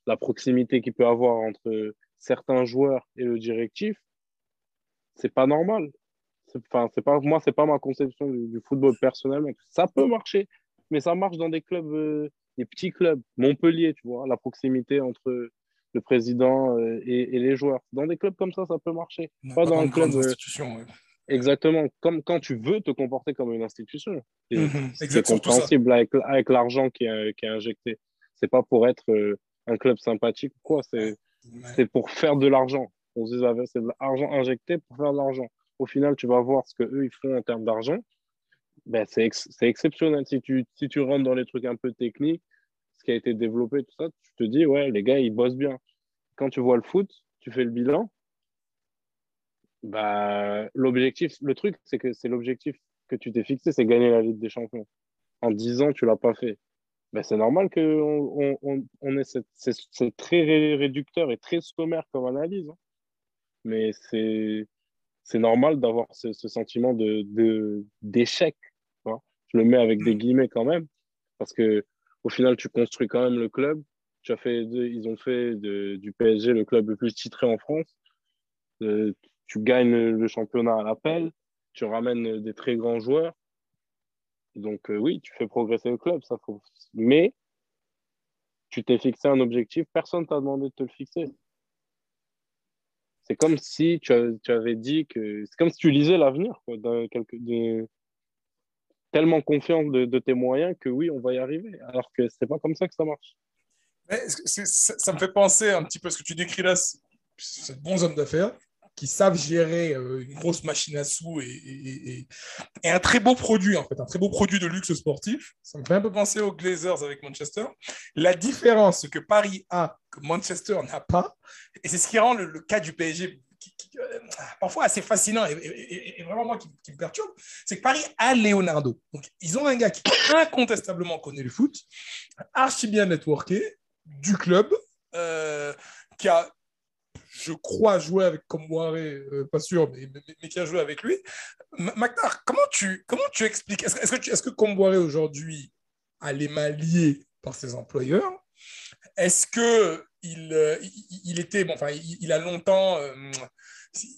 la proximité qu'il peut avoir entre certains joueurs et le directif, c'est pas normal. Enfin, c'est pas moi, c'est pas ma conception du, football personnellement. Ça peut marcher, mais ça marche dans des clubs, euh, des petits clubs, Montpellier, tu vois, la proximité entre le président euh, et, les joueurs. Dans des clubs comme ça, ça peut marcher. Pas, dans un club. Euh, exactement, comme quand tu veux te comporter comme une institution. Mhm, c'est compréhensible avec, avec l'argent qui est, qui est injecté. C'est pas pour être un club sympathique ou quoi. C'est pour faire de l'argent. On se dit, ah, c'est de l'argent injecté pour faire de l'argent. Au final, tu vas voir ce qu'eux, ils font en termes d'argent. Ben, c'est exceptionnel. Si tu, si tu rentres dans les trucs un peu techniques, ce qui a été développé, tout ça, tu te dis, ouais, les gars, ils bossent bien. Quand tu vois le foot, tu fais le bilan. Bah, l'objectif, le truc, c'est que c'est l'objectif que tu t'es fixé, c'est gagner la Ligue des Champions. En 10 ans, tu l'as pas fait ben c'est normal qu'on on, on, ait cette, c'est, très réducteur et très sommaire comme analyse. Hein. Mais c'est, c'est normal d'avoir ce, sentiment de, d'échec. Hein. Je le mets avec des guillemets quand même, parce que au final, tu construis quand même le club. Tu as fait, ils ont fait du PSG le club le plus titré en France. Euh, tu gagnes le championnat à l'appel. Tu ramènes des très grands joueurs. Donc euh, oui, tu fais progresser le club, ça faut. Mais tu t'es fixé un objectif, personne t'a demandé de te le fixer. C'est comme si tu, avais dit que. C'est comme si tu lisais l'avenir, tellement confiant de, tes moyens que oui, on va y arriver. Alors que c'est pas comme ça que ça marche. ça, me fait penser un petit peu ce que tu décris là, c'est bons hommes d'affaires qui savent gérer euh, une grosse machine à sous et, un très beau produit, en fait, un très beau produit de luxe sportif. Ça me fait un peu penser aux Glazers avec Manchester. La différence que Paris a, que Manchester n'a pas, et c'est ce qui rend le, cas du PSG euh, parfois assez fascinant et, vraiment moi qui, me perturbe, c'est que Paris a Leonardo. Donc, ils ont un gars qui incontestablement connaît le foot, archi bien networké, du club, euh, qui a je crois, jouer avec Comboire, euh, pas sûr, mais, qui a joué avec lui. Magnar, comment tu, comment tu expliques Est-ce est que, est aujourd'hui a les mains liées par ses employeurs? Est-ce que il, euh, il, était, bon, enfin, il, a longtemps euh,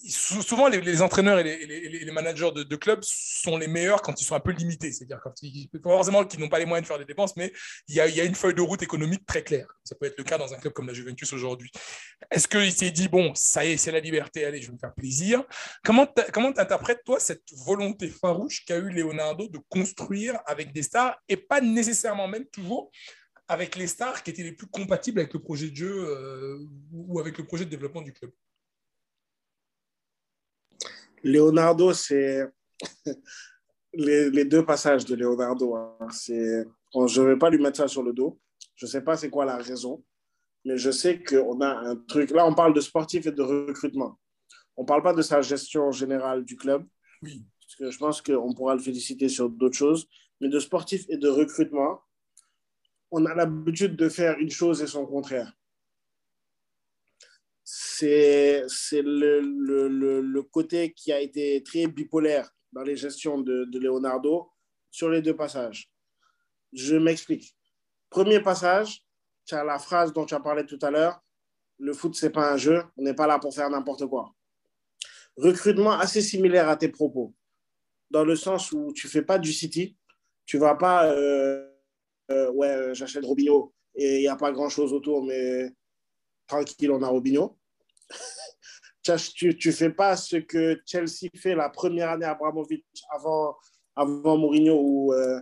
souvent les, entraîneurs et les, managers de, clubs sont les meilleurs quand ils sont un peu limités. C'est-à-dire quand ils, forcément qu'ils n'ont pas les moyens de faire des dépenses, mais il y, a, une feuille de route économique très claire. Ça peut être le cas dans un club comme la Juventus aujourd'hui. Est-ce qu'il s'est dit, bon, ça y est, c'est la liberté, allez, je vais me faire plaisir Comment tu interprètes, toi, cette volonté farouche qu'a eu Leonardo de construire avec des stars et pas nécessairement même toujours avec les stars qui étaient les plus compatibles avec le projet de jeu euh, ou avec le projet de développement du club? Leonardo, c'est les, deux passages de Leonardo. Hein. je ne vais pas lui mettre ça sur le dos. Je ne sais pas c'est quoi la raison, mais je sais qu'on a un truc. Là, on parle de sportif et de recrutement. On ne parle pas de sa gestion générale du club. Oui. Parce que je pense qu'on pourra le féliciter sur d'autres choses. Mais de sportif et de recrutement, on a l'habitude de faire une chose et son contraire c'est le, le, le, côté qui a été très bipolaire dans les gestions de, de Leonardo sur les deux passages. Je m'explique. Premier passage, tu as la phrase dont tu as parlé tout à l'heure, le foot, c'est pas un jeu, on n'est pas là pour faire n'importe quoi. Recrutement assez similaire à tes propos, dans le sens où tu fais pas du City, tu vas pas, euh, euh, ouais, j'achète Robinho et il n'y a pas grand-chose autour, mais tranquille, on a Robinho tu ne fais pas ce que Chelsea fait la première année à Abramovich avant, avant Mourinho où euh,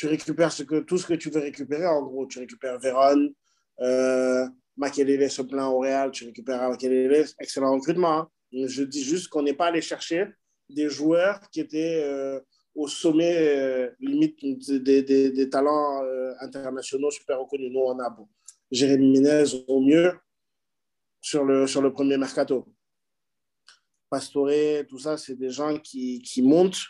tu récupères tout ce que tu veux récupérer. En gros, tu récupères Véron, euh, Makelele se plaint au Real, tu récupères Makelele, excellent recrutement. Hein. Je dis juste qu'on n'est pas allé chercher des joueurs qui étaient euh, au sommet, euh, limite, des, talents internationaux super reconnus. Nous, on a Jérémy Minez au mieux, sur le, sur le premier mercato. Pastore, tout ça, c'est des gens qui, qui montent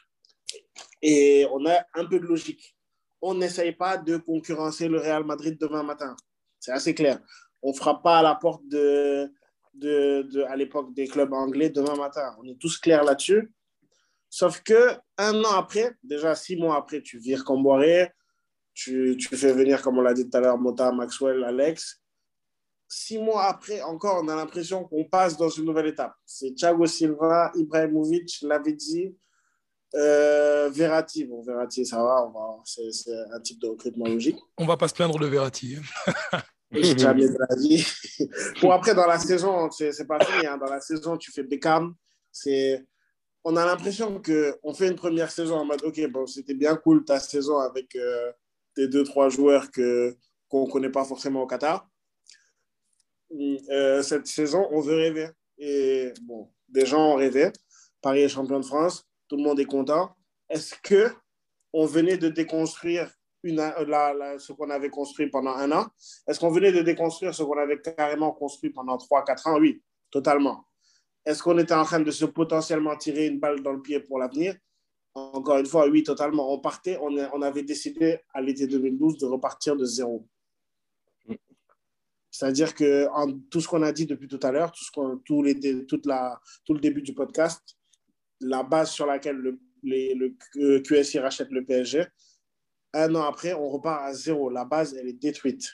et on a un peu de logique. On n'essaye pas de concurrencer le Real Madrid demain matin. C'est assez clair. On ne fera pas à la porte de, de, à l'époque des clubs anglais demain matin. On est tous clairs là-dessus. Sauf que un an après, déjà six mois après, tu vires Camboiré, tu, tu fais venir, comme on l'a dit tout à l'heure, Mota, Maxwell, Alex. Six mois après, encore, on a l'impression qu'on passe dans une nouvelle étape. C'est Thiago Silva, Ibrahimovic, Lavidzi, euh, Verratti. Bon, Verratti, ça va, c'est un type de recrutement logique. On va pas se plaindre de Verratti. Jamais de la vie. bon, après, dans la saison, c'est pas fini. Hein. Dans la saison, tu fais Beckham. C'est on a l'impression qu'on fait une première saison en mode, OK, bon, c'était bien cool ta saison avec euh, tes deux, trois joueurs que, qu'on ne connaît pas forcément au Qatar. Euh, cette saison, on veut rêver. Et bon, des gens ont rêvé. Paris est champion de France, tout le monde est content. Est-ce que on venait de déconstruire ce qu'on avait construit pendant un an? Est-ce qu'on venait de déconstruire ce qu'on avait carrément construit pendant trois, quatre ans? Oui, totalement. Est-ce qu'on était en train de se potentiellement tirer une balle dans le pied pour l'avenir? Encore une fois, oui, totalement. On partait, on avait décidé à l'été 2012 de repartir de zéro. C'est-à-dire que en, tout ce qu'on a dit depuis tout à l'heure, tout, ce tout, les, toute la, tout le début du podcast, la base sur laquelle le, les, le QSI rachète le PSG, un an après, on repart à zéro. La base, elle est détruite.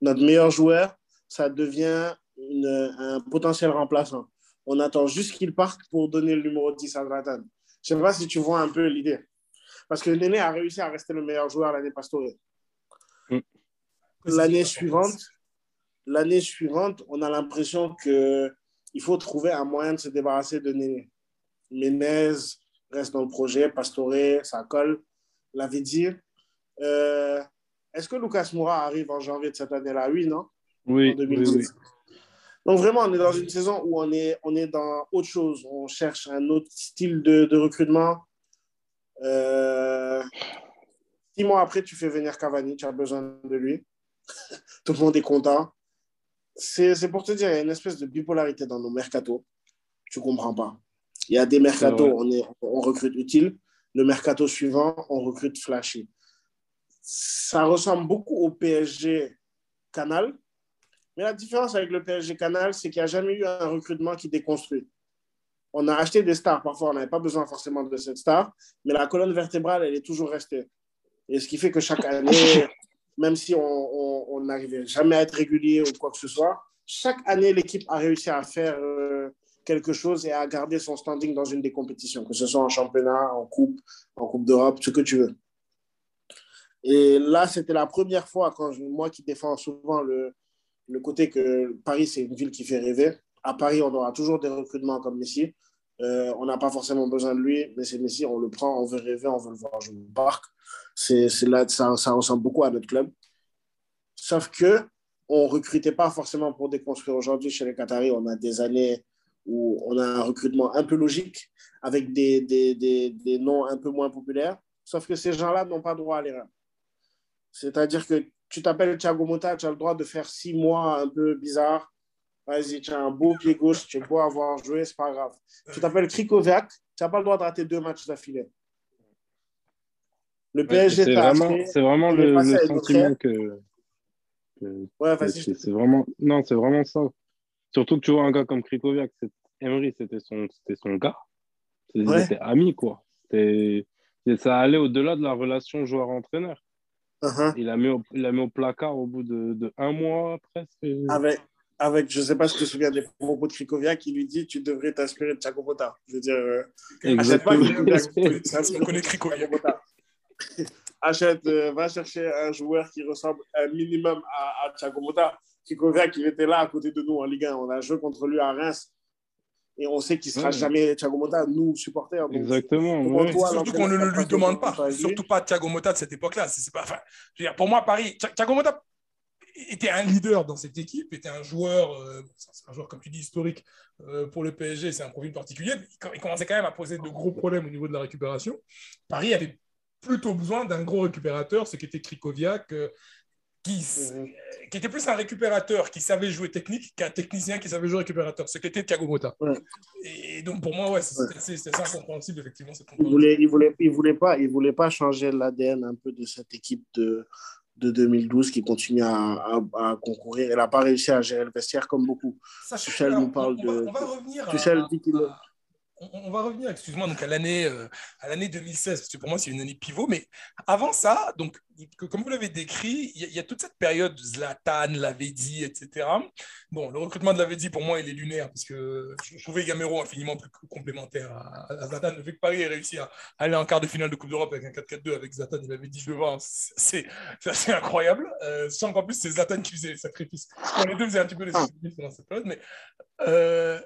Notre meilleur joueur, ça devient une, un potentiel remplaçant on attend juste qu'il parte pour donner le numéro 10 à Zlatan. Je ne sais pas si tu vois un peu l'idée. Parce que Néné a réussi à rester le meilleur joueur l'année pastorée. Mm. L'année suivante, l'année suivante, on a l'impression qu'il faut trouver un moyen de se débarrasser de Néné. Ménez reste dans le projet, Pastore, ça colle. L'avait dit. Euh, est-ce que Lucas Moura arrive en janvier de cette année-là? Oui, non? Oui, oui, donc vraiment, on est dans une saison où on est, on est dans autre chose. On cherche un autre style de, de recrutement. Euh, six mois après, tu fais venir Cavani, tu as besoin de lui. Tout le monde est content. C'est pour te dire, il y a une espèce de bipolarité dans nos mercatos. Tu ne comprends pas. Il y a des mercatos, on, est, on recrute utile. Le mercato suivant, on recrute flashy. Ça ressemble beaucoup au PSG Canal, mais la différence avec le PSG Canal, c'est qu'il n'y a jamais eu un recrutement qui déconstruit. On a acheté des stars, parfois on n'avait pas besoin forcément de cette star, mais la colonne vertébrale, elle est toujours restée. Et ce qui fait que chaque année, même si on n'arrivait jamais à être régulier ou quoi que ce soit, chaque année, l'équipe a réussi à faire euh, quelque chose et à garder son standing dans une des compétitions, que ce soit en championnat, en coupe, en coupe d'Europe, ce que tu veux. Et là, c'était la première fois, quand moi qui défends souvent le, le côté que Paris, c'est une ville qui fait rêver. À Paris, on aura toujours des recrutements comme Messi. Euh, on n'a pas forcément besoin de lui, mais c'est Messi, on le prend, on veut rêver, on veut le voir jouer au parc. C'est, là, ça, ressemble beaucoup à notre club. Sauf que on ne recrutait pas forcément pour déconstruire. Aujourd'hui, chez les Qataris, on a des années où on a un recrutement un peu logique, avec des, des, des, des noms un peu moins populaires. Sauf que ces gens-là n'ont pas droit à l'erreur. C'est-à-dire que tu t'appelles Thiago Motta, tu as le droit de faire six mois un peu bizarre. Vas-y, tu as un beau pied gauche, tu es beau avoir joué, c'est pas grave. Tu t'appelles Krikoviak, tu n'as pas le droit de rater deux matchs d'affilée. Le PSG, c'est vraiment, c'est vraiment le, le sentiment que. ouais, c'est vraiment, non, c'est vraiment ça. Surtout que tu vois un gars comme Krikoviak, Emery, c'était son, son gars. Ils étaient amis, quoi. Ça allait au-delà de la relation joueur-entraîneur. Uh-huh. Il l'a mis, au, mis au placard au bout de, de un mois presque. Avec, avec, je ne sais pas si tu te souviens des propos de Krikovia qui lui dit Tu devrais t'inspirer de Thiago Motta. Je veux dire, euh, achète connaît Krikovia. achète, euh, va chercher un joueur qui ressemble un minimum à, à Thiago Motta. Krikovia, qui était là à côté de nous en Ligue 1. On a joué contre lui à Reims et on sait qu'il ne sera jamais Thiago Motta, nous, supporters. Exactement. Surtout qu'on ne le lui demande pas. Surtout pas Thiago Motta de cette époque-là. C'est pas, enfin, pour moi, Paris, Thiago Motta était un leader dans cette équipe, était un joueur, euh, un joueur, comme tu dis, historique euh, pour le PSG, c'est un profil particulier. Il, commençait quand même à poser de gros problèmes au niveau de la récupération. Paris avait plutôt besoin d'un gros récupérateur, ce qui était Krikoviak, euh, qui, qui, était plus un récupérateur qui savait jouer technique qu'un technicien qui savait jouer récupérateur, ce qui était Thiago Motta. Et donc pour moi, ouais, c'est incompréhensible, effectivement. Il voulait, il, voulait, il, voulait pas, il voulait pas changer l'ADN un peu de cette équipe de, de 2012 qui continue à, à, concourir. Elle n'a pas réussi à gérer le vestiaire comme beaucoup. Tuchel nous parle de. On va revenir. Tuchel dit qu'il on, va revenir, excuse-moi, donc à l'année euh, à l'année 2016, parce que pour moi c'est une année pivot. Mais avant ça, donc comme vous l'avez décrit, il y, a toute cette période Zlatan, Lavezzi, etc. Bon, le recrutement de Lavezzi pour moi il est lunaire parce que je, trouvais Gamero infiniment plus complémentaire à, Zlatan. Le fait que Paris ait réussi à aller en quart de finale de Coupe d'Europe avec un 4-4-2 avec Zlatan et Lavezzi devant, c'est assez incroyable. Euh, sans qu'en plus c'est Zlatan qui faisait les sacrifices. les deux faisaient un petit peu les sacrifices dans cette période, mais euh,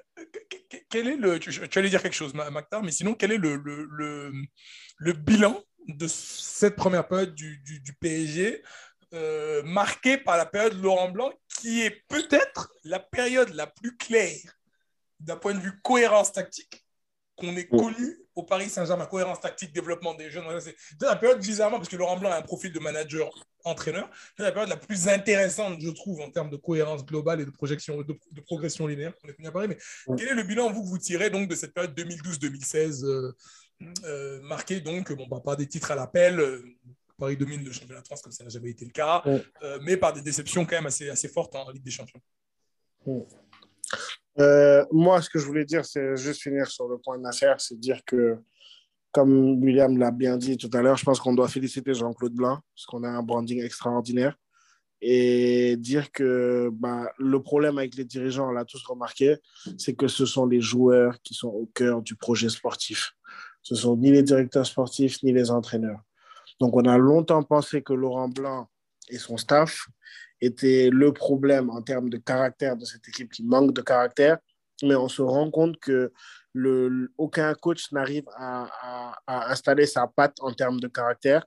quel est le. Tu, allais dire quelque chose, Maktar, mais sinon, quel est le, bilan de cette première période du, du, PSG, euh, marquée par la période Laurent Blanc, qui est peut-être la période la plus claire d'un point de vue cohérence tactique qu'on ait connu au Paris Saint-Germain, cohérence tactique, développement des jeunes. C'est la période, bizarrement, parce que Laurent Blanc a un profil de manager entraîneur, c'est la période la plus intéressante, je trouve, en termes de cohérence globale et de projection, de, progression linéaire qu'on est à Paris. Mais quel est le bilan, vous, que vous tirez donc de cette période 2012-2016, euh, euh, marquée donc bon, bah, par des titres à l'appel euh, Paris domine le championnat de France comme ça n'a jamais été le cas, mais par des déceptions quand même assez, assez fortes en Ligue des Champions. moi, ce que je voulais dire, c'est juste finir sur le point de Nasser, c'est dire que comme William l'a bien dit tout à l'heure, je pense qu'on doit féliciter Jean-Claude Blanc, parce qu'on a un branding extraordinaire. Et dire que bah, le problème avec les dirigeants, on l'a tous remarqué, c'est que ce sont les joueurs qui sont au cœur du projet sportif. Ce sont ni les directeurs sportifs, ni les entraîneurs. Donc, on a longtemps pensé que Laurent Blanc et son staff étaient le problème en termes de caractère de cette équipe qui manque de caractère. Mais on se rend compte que aucun coach n'arrive à, installer sa patte en termes de caractère.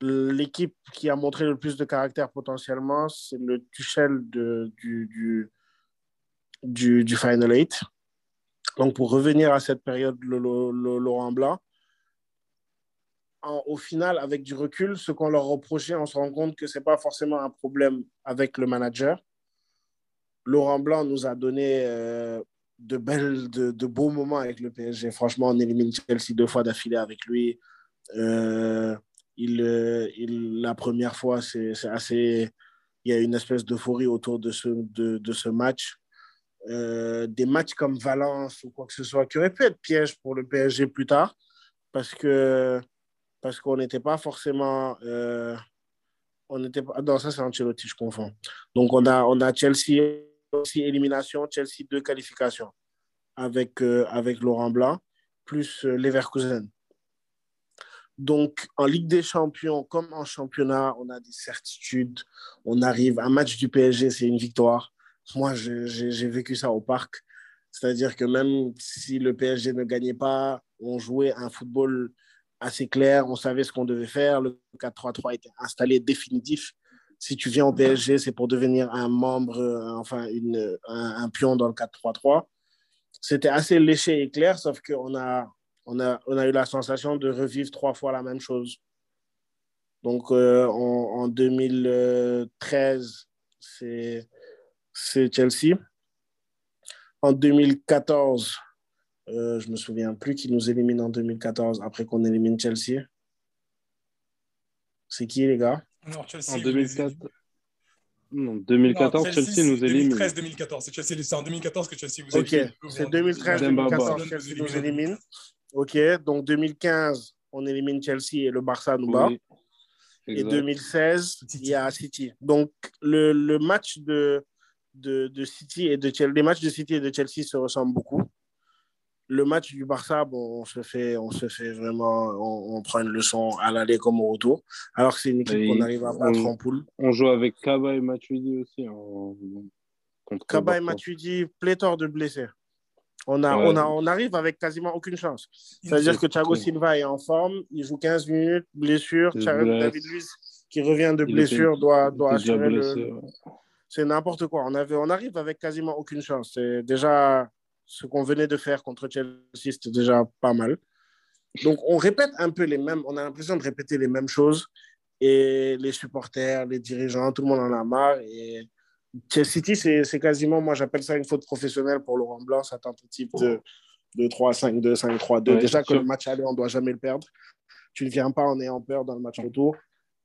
L'équipe qui a montré le plus de caractère potentiellement, c'est le Tuchel du, du, du, Final Eight. Donc, pour revenir à cette période, Laurent Blanc, au final, avec du recul, ce qu'on leur reprochait, on se rend compte que ce n'est pas forcément un problème avec le manager. Laurent Blanc nous a donné euh, de, beaux moments avec le PSG. Franchement, on élimine Chelsea deux fois d'affilée avec lui. Euh, il, euh, il, la première fois, c'est assez. Il y a une espèce d'euphorie autour de ce match. Euh, des matchs comme Valence ou quoi que ce soit qui auraient pu être piège pour le PSG plus tard parce que parce qu'on n'était pas forcément on n'était pas non ça c'est Ancelotti je confonds donc on a on a Chelsea aussi élimination, Chelsea deux qualifications avec, euh, avec Laurent Blanc, plus euh, Leverkusen. Donc, en Ligue des Champions, comme en championnat, on a des certitudes. On arrive, un match du PSG, c'est une victoire. Moi, j'ai vécu ça au parc. C'est-à-dire que même si le PSG ne gagnait pas, on jouait un football assez clair, on savait ce qu'on devait faire. Le 4-3-3 était installé définitif si tu viens au PSG, c'est pour devenir un membre, euh, enfin une, un, pion dans le 4-3-3. C'était assez léché et clair, sauf qu'on a, on a, on a eu la sensation de revivre trois fois la même chose. Donc euh, en, 2013, c'est Chelsea. En 2014, euh, je me souviens plus qui nous élimine en 2014 après qu'on élimine Chelsea. C'est qui les gars en 2004. Non, 2014, Chelsea, nous élimine. 2013-2014. C'est en 2014 que Chelsea vous élimine. Ok, c'est 2013-2014 Chelsea nous élimine. Ok, donc 2015, on élimine Chelsea et le Barça nous bat. Et 2016, il y a City. Donc, le, le match de, de, de, City et de Chelsea, les matchs de City et de Chelsea se ressemblent beaucoup le match du Barça, bon, on se fait, on se fait vraiment, on, prend une leçon à l'aller comme au retour. Alors que c'est une équipe qu'on arrive à battre en poule. On joue avec Kaba et Matuidi aussi. Kaba et Matuidi, pléthore de blessés. On, a, on, a, on arrive avec quasiment aucune chance. C'est-à-dire que Thiago Silva est en forme, il joue 15 minutes, blessure. David Luiz, qui revient de blessure, doit, doit assurer le. C'est n'importe quoi. On, avait, on arrive avec quasiment aucune chance. C'est déjà ce qu'on venait de faire contre Chelsea, c'était déjà pas mal. Donc, on répète un peu les mêmes, on a l'impression de répéter les mêmes choses. Et les supporters, les dirigeants, tout le monde en a marre. Et Chelsea City, c'est quasiment, moi j'appelle ça une faute professionnelle pour Laurent Blanc, cette tentative de, de 3-5-2, 5-3-2. Déjà que le match aller, on ne doit jamais le perdre. Tu ne viens pas en ayant peur dans le match retour.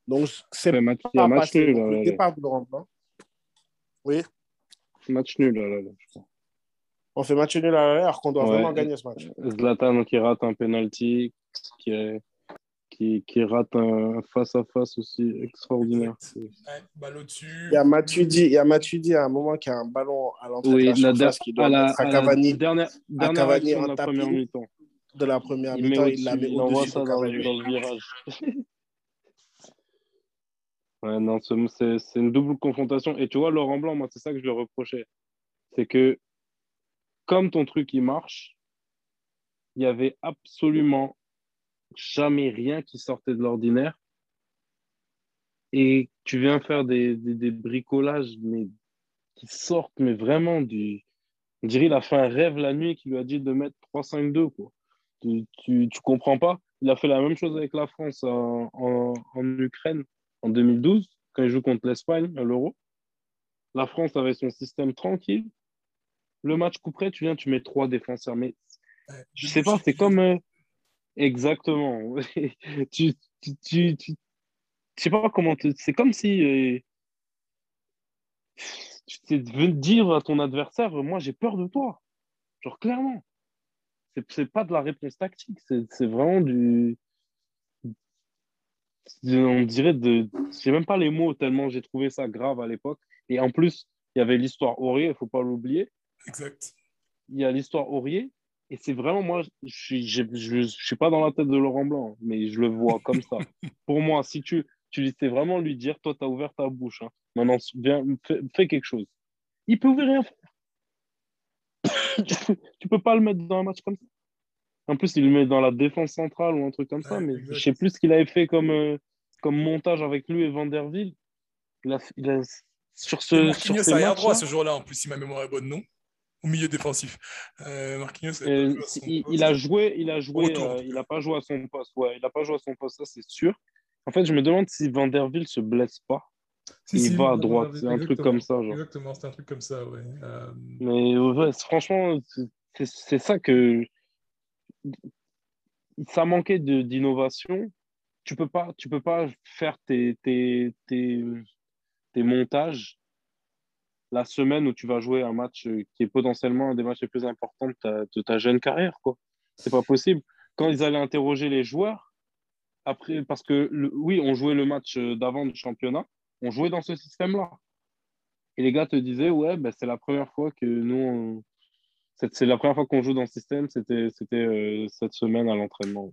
Donc, c'est pas match, nul. Le départ de Laurent Blanc. Oui. Match nul, là, là, je crois. On fait match nul à l'air qu'on doit vraiment gagner ce match. Zlatan qui rate un penalty, qui, est, qui, qui, rate un face-à-face aussi extraordinaire. Ouais, balle au-dessus. Il y a Matuidi, il y a Matuidi à un moment qui a un ballon à l'entrée oui, de la surface qui doit à, la, à Cavani, dernière, dernière à Cavani en de la première mi-temps. De la première mi-temps, il la met au-dessus de Cavani. Dans le virage. non, c'est une double confrontation. Et tu vois, Laurent Blanc, moi, c'est ça que je lui reprochais. C'est que comme ton truc il marche, il n'y avait absolument jamais rien qui sortait de l'ordinaire. Et tu viens faire des, bricolages mais, qui sortent, mais vraiment du. On dirait qu'il a fait un rêve la nuit qui lui a dit de mettre 3-5-2. Quoi. Tu, tu, comprends pas? Il a fait la même chose avec la France en, en Ukraine en 2012, quand il joue contre l'Espagne à l'Euro. La France avait son système tranquille le match couperait, tu viens, tu mets trois défenseurs. Mais je sais pas, c'est comme. Euh, exactement. tu, tu, tu, tu, je sais pas comment. C'est comme si. Euh, tu t'es venu dire à ton adversaire moi, j'ai peur de toi. Genre, clairement. C'est pas de la réponse tactique, c'est vraiment du. On dirait de. Je même pas les mots tellement j'ai trouvé ça grave à l'époque. Et en plus, il y avait l'histoire Aurier, il faut pas l'oublier. Exact. Il y a l'histoire Aurier. Et c'est vraiment, moi, je ne suis pas dans la tête de Laurent Blanc, mais je le vois comme ça. Pour moi, si tu, tu sais vraiment lui dire, toi, tu as ouvert ta bouche. Hein. Maintenant, viens, fais, quelque chose. Il peut rien faire. tu peux pas le mettre dans un match comme ça. En plus, il le met dans la défense centrale ou un truc comme ça, mais je je sais plus ce qu'il avait fait comme, euh, comme montage avec lui et Vanderville. Il a, il a, sur ce. Marquinhos arrière droit ce jour-là, en plus, si ma mémoire est bonne, non? Au milieu défensif. Euh, Marquinhos, euh, il, a joué, il a joué, euh, il n'a pas joué à son poste. Ouais, il n'a pas joué à son poste, ça c'est sûr. En fait, je me demande si Vanderville se blesse pas. il va à droite, c'est un truc comme ça. Genre. Exactement, c'est un truc comme ça, ouais. Mais ouais, franchement, c'est ça que ça manquait d'innovation. Tu peux pas, tu peux pas faire tes, tes, tes, montages la semaine où tu vas jouer un match qui est potentiellement un des matchs les plus importants de ta, jeune carrière. quoi. C'est pas possible. Quand ils allaient interroger les joueurs, après, parce que oui, on jouait le match d'avant du championnat, on jouait dans ce système-là. Et les gars te disaient, ouais, ben, c'est la première fois que nous, c'est la première fois qu'on joue dans ce système, c'était euh, cette semaine à l'entraînement.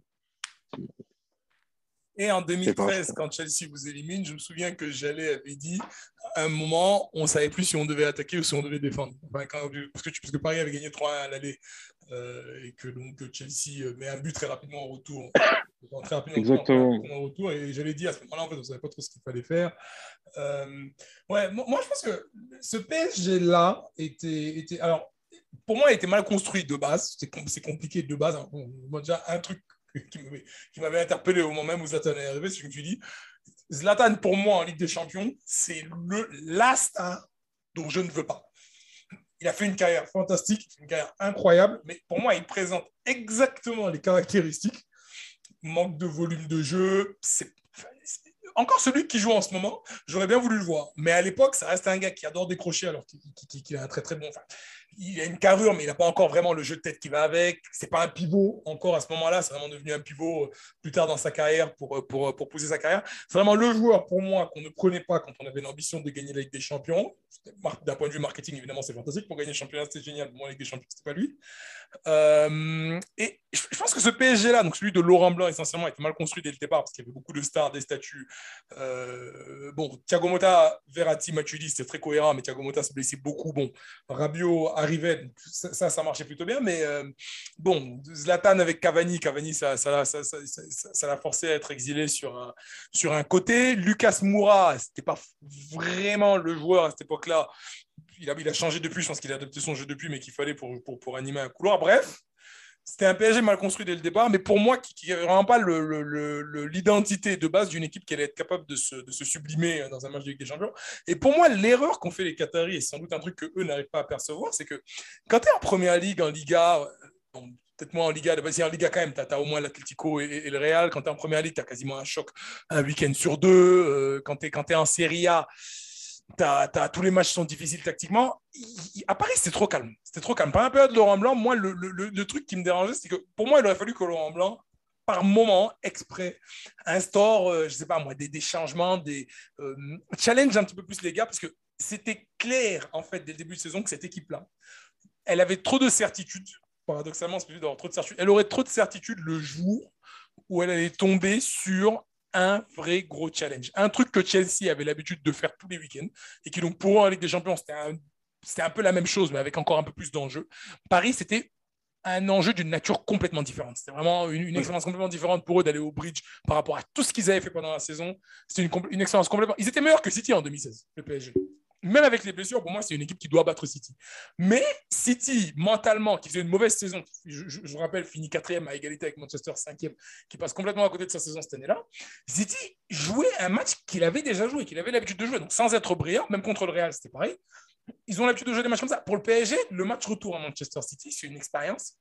Et en 2013, quand Chelsea vous élimine, je me souviens que Jallet avait dit à un moment, on ne savait plus si on devait attaquer ou si on devait défendre. parce, que, parce, que, Paris avait gagné 3-1 à l'aller euh, et que donc Chelsea euh, met un but très rapidement au retour. Très rapidement Exactement. Au retour, et j'avais dit à ce moment-là, en fait, on ne savait pas trop ce qu'il fallait faire. Euh, ouais, moi, je pense que ce PSG-là était, était. Alors, pour moi, il était mal construit de base. C'est compliqué de base. Hein. déjà, un truc qui m'avait interpellé au moment même où Zlatan est arrivé, c'est que tu dis Zlatan, pour moi, en Ligue des Champions, c'est le last dont je ne veux pas. Il a fait une carrière fantastique, une carrière incroyable, mais pour moi, il présente exactement les caractéristiques. Manque de volume de jeu, encore celui qui joue en ce moment, j'aurais bien voulu le voir. Mais à l'époque, ça reste un gars qui adore décrocher alors qu'il a un très très bon il a une carrure, mais il n'a pas encore vraiment le jeu de tête qui va avec. C'est pas un pivot encore à ce moment-là. C'est vraiment devenu un pivot euh, plus tard dans sa carrière pour, euh, pour, euh, pour pousser sa carrière. C'est vraiment le joueur pour moi qu'on ne prenait pas quand on avait l'ambition de gagner la Ligue des Champions. D'un point de vue marketing, évidemment, c'est fantastique. Pour gagner le championnat, c'était génial. Pour moi, la Ligue des Champions, c'était pas lui. et je pense que ce PSG-là, donc celui de Laurent Blanc essentiellement, était mal construit dès le départ parce qu'il y avait beaucoup de stars, des statuts. bon, Thiago Motta, Verratti, Matuidi, c'était très cohérent, mais Thiago Motta se blessait beaucoup. Bon, Rabiot arrivait, ça, ça marchait plutôt bien. Mais euh, bon, Zlatan avec Cavani, Cavani, ça, ça, ça, l'a forcé à être exilé sur un, sur un côté. Lucas Moura, c'était pas vraiment le joueur à cette époque-là. Il a, il a changé depuis, je pense qu'il a adapté son jeu depuis, mais qu'il fallait pour, pour, pour, animer un couloir. Bref, c'était un PSG mal construit dès le départ, mais pour moi, qui n'avait vraiment pas l'identité de base d'une équipe qui allait être capable de se, sublimer dans un match de Ligue des Champions. Et pour moi, l'erreur qu'ont fait les Qataris, et sans doute un truc que eux n'arrivent pas à percevoir, c'est que quand tu es en première ligue, en Liga, peut-être moins en Liga, bah, en Liga quand même, tu as, au moins l'Atlético et, le Real. Quand tu es en première ligue, tu as quasiment un choc un week-end sur deux. Euh, quand tu es, en Serie A, tous les matchs sont difficiles tactiquement. à Paris, c'était trop calme. C'était trop calme. Pendant la période de Laurent Blanc, moi, le, truc qui me dérangeait, c'est que pour moi, il aurait fallu que Laurent Blanc, par moment, exprès, instaure, euh, je sais pas moi, des, changements, des euh, challenge un petit peu plus les gars, parce que c'était clair, en fait, dès le début de saison, que cette équipe-là, elle avait trop de certitudes. Paradoxalement, c'est d'avoir trop de certitudes. Elle aurait trop de certitudes le jour où elle allait tomber sur un vrai gros challenge. Un truc que Chelsea avait l'habitude de faire tous les week-ends et qui, donc, pour eux, en Ligue des Champions, c'était un, un, peu la même chose, mais avec encore un peu plus d'enjeux. Paris, c'était un enjeu d'une nature complètement différente. C'était vraiment une, expérience complètement différente pour eux d'aller au bridge par rapport à tout ce qu'ils avaient fait pendant la saison. C'était une, une expérience complètement. Ils étaient meilleurs que City en 2016, le PSG même avec les blessures, pour moi, c'est une équipe qui doit battre City. Mais City, mentalement, qui faisait une mauvaise saison, je, vous rappelle, finit quatrième à égalité avec Manchester, cinquième, qui passe complètement à côté de sa saison cette année-là, City jouait un match qu'il avait déjà joué, qu'il avait l'habitude de jouer, donc sans être brillant, même contre le Real, c'était pareil. Ils ont l'habitude de jouer des matchs comme ça. Pour le PSG, le match retour à Manchester City, c'est une expérience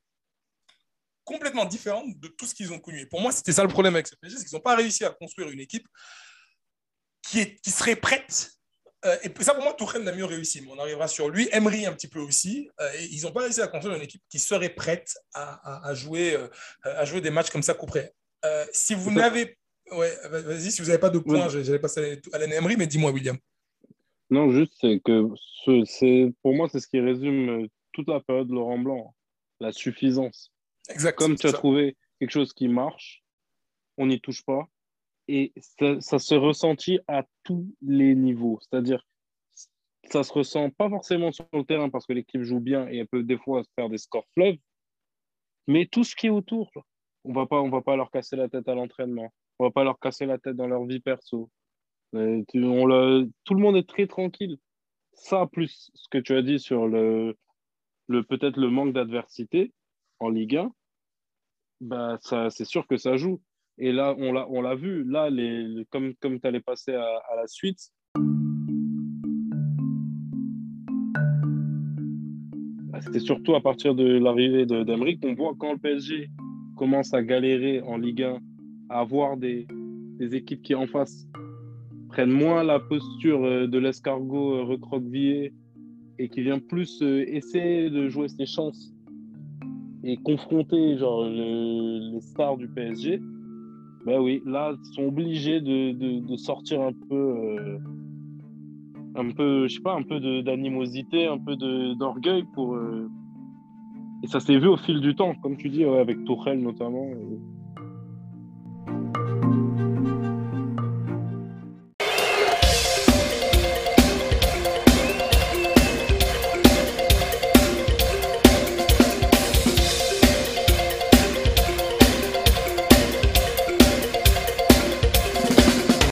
complètement différente de tout ce qu'ils ont connu. Et pour moi, c'était ça le problème avec ce PSG, c'est qu'ils n'ont pas réussi à construire une équipe qui serait prête euh, et ça, pour moi, Tourelle n'a mieux réussi. Mais on arrivera sur lui. Emery, un petit peu aussi. Euh, ils n'ont pas réussi à construire une équipe qui serait prête à, jouer, euh, à jouer des matchs comme ça coup près. si vous n'avez. Ouais, vas-y, si vous n'avez pas de points, j'allais passer à Alain Emery, mais dis-moi, William. Non, juste, c'est que c'est, pour moi, c'est ce qui résume toute la période de Laurent Blanc. La suffisance. Exact. Comme tu as trouvé quelque chose qui marche, on n'y touche pas et ça, se ressentit à tous les niveaux. C'est-à-dire, ça se ressent pas forcément sur le terrain parce que l'équipe joue bien et elle peut des fois faire des scores fleuves, mais tout ce qui est autour, on va pas, on va pas leur casser la tête à l'entraînement, on va pas leur casser la tête dans leur vie perso. Euh, on tout le monde est très tranquille. Ça, plus ce que tu as dit sur le, le peut-être le manque d'adversité en Ligue 1, bah, c'est sûr que ça joue. Et là, on l'a, vu. Là, les, comme, comme tu allais passer à, la suite. Bah, c'était surtout à partir de l'arrivée d'Emeric qu'on voit quand le PSG commence à galérer en Ligue 1, à avoir des, des équipes qui en face prennent moins la posture euh, de l'escargot euh, recroquevillé et qui vient plus euh, essayer de jouer ses chances et confronter genre, les stars du PSG, ben oui, là, ils sont obligés de, de, sortir un peu, euh, un peu, je sais pas, un peu d'animosité, un peu d'orgueil pour. Euh, et ça s'est vu au fil du temps, comme tu dis, avec Tourelle notamment.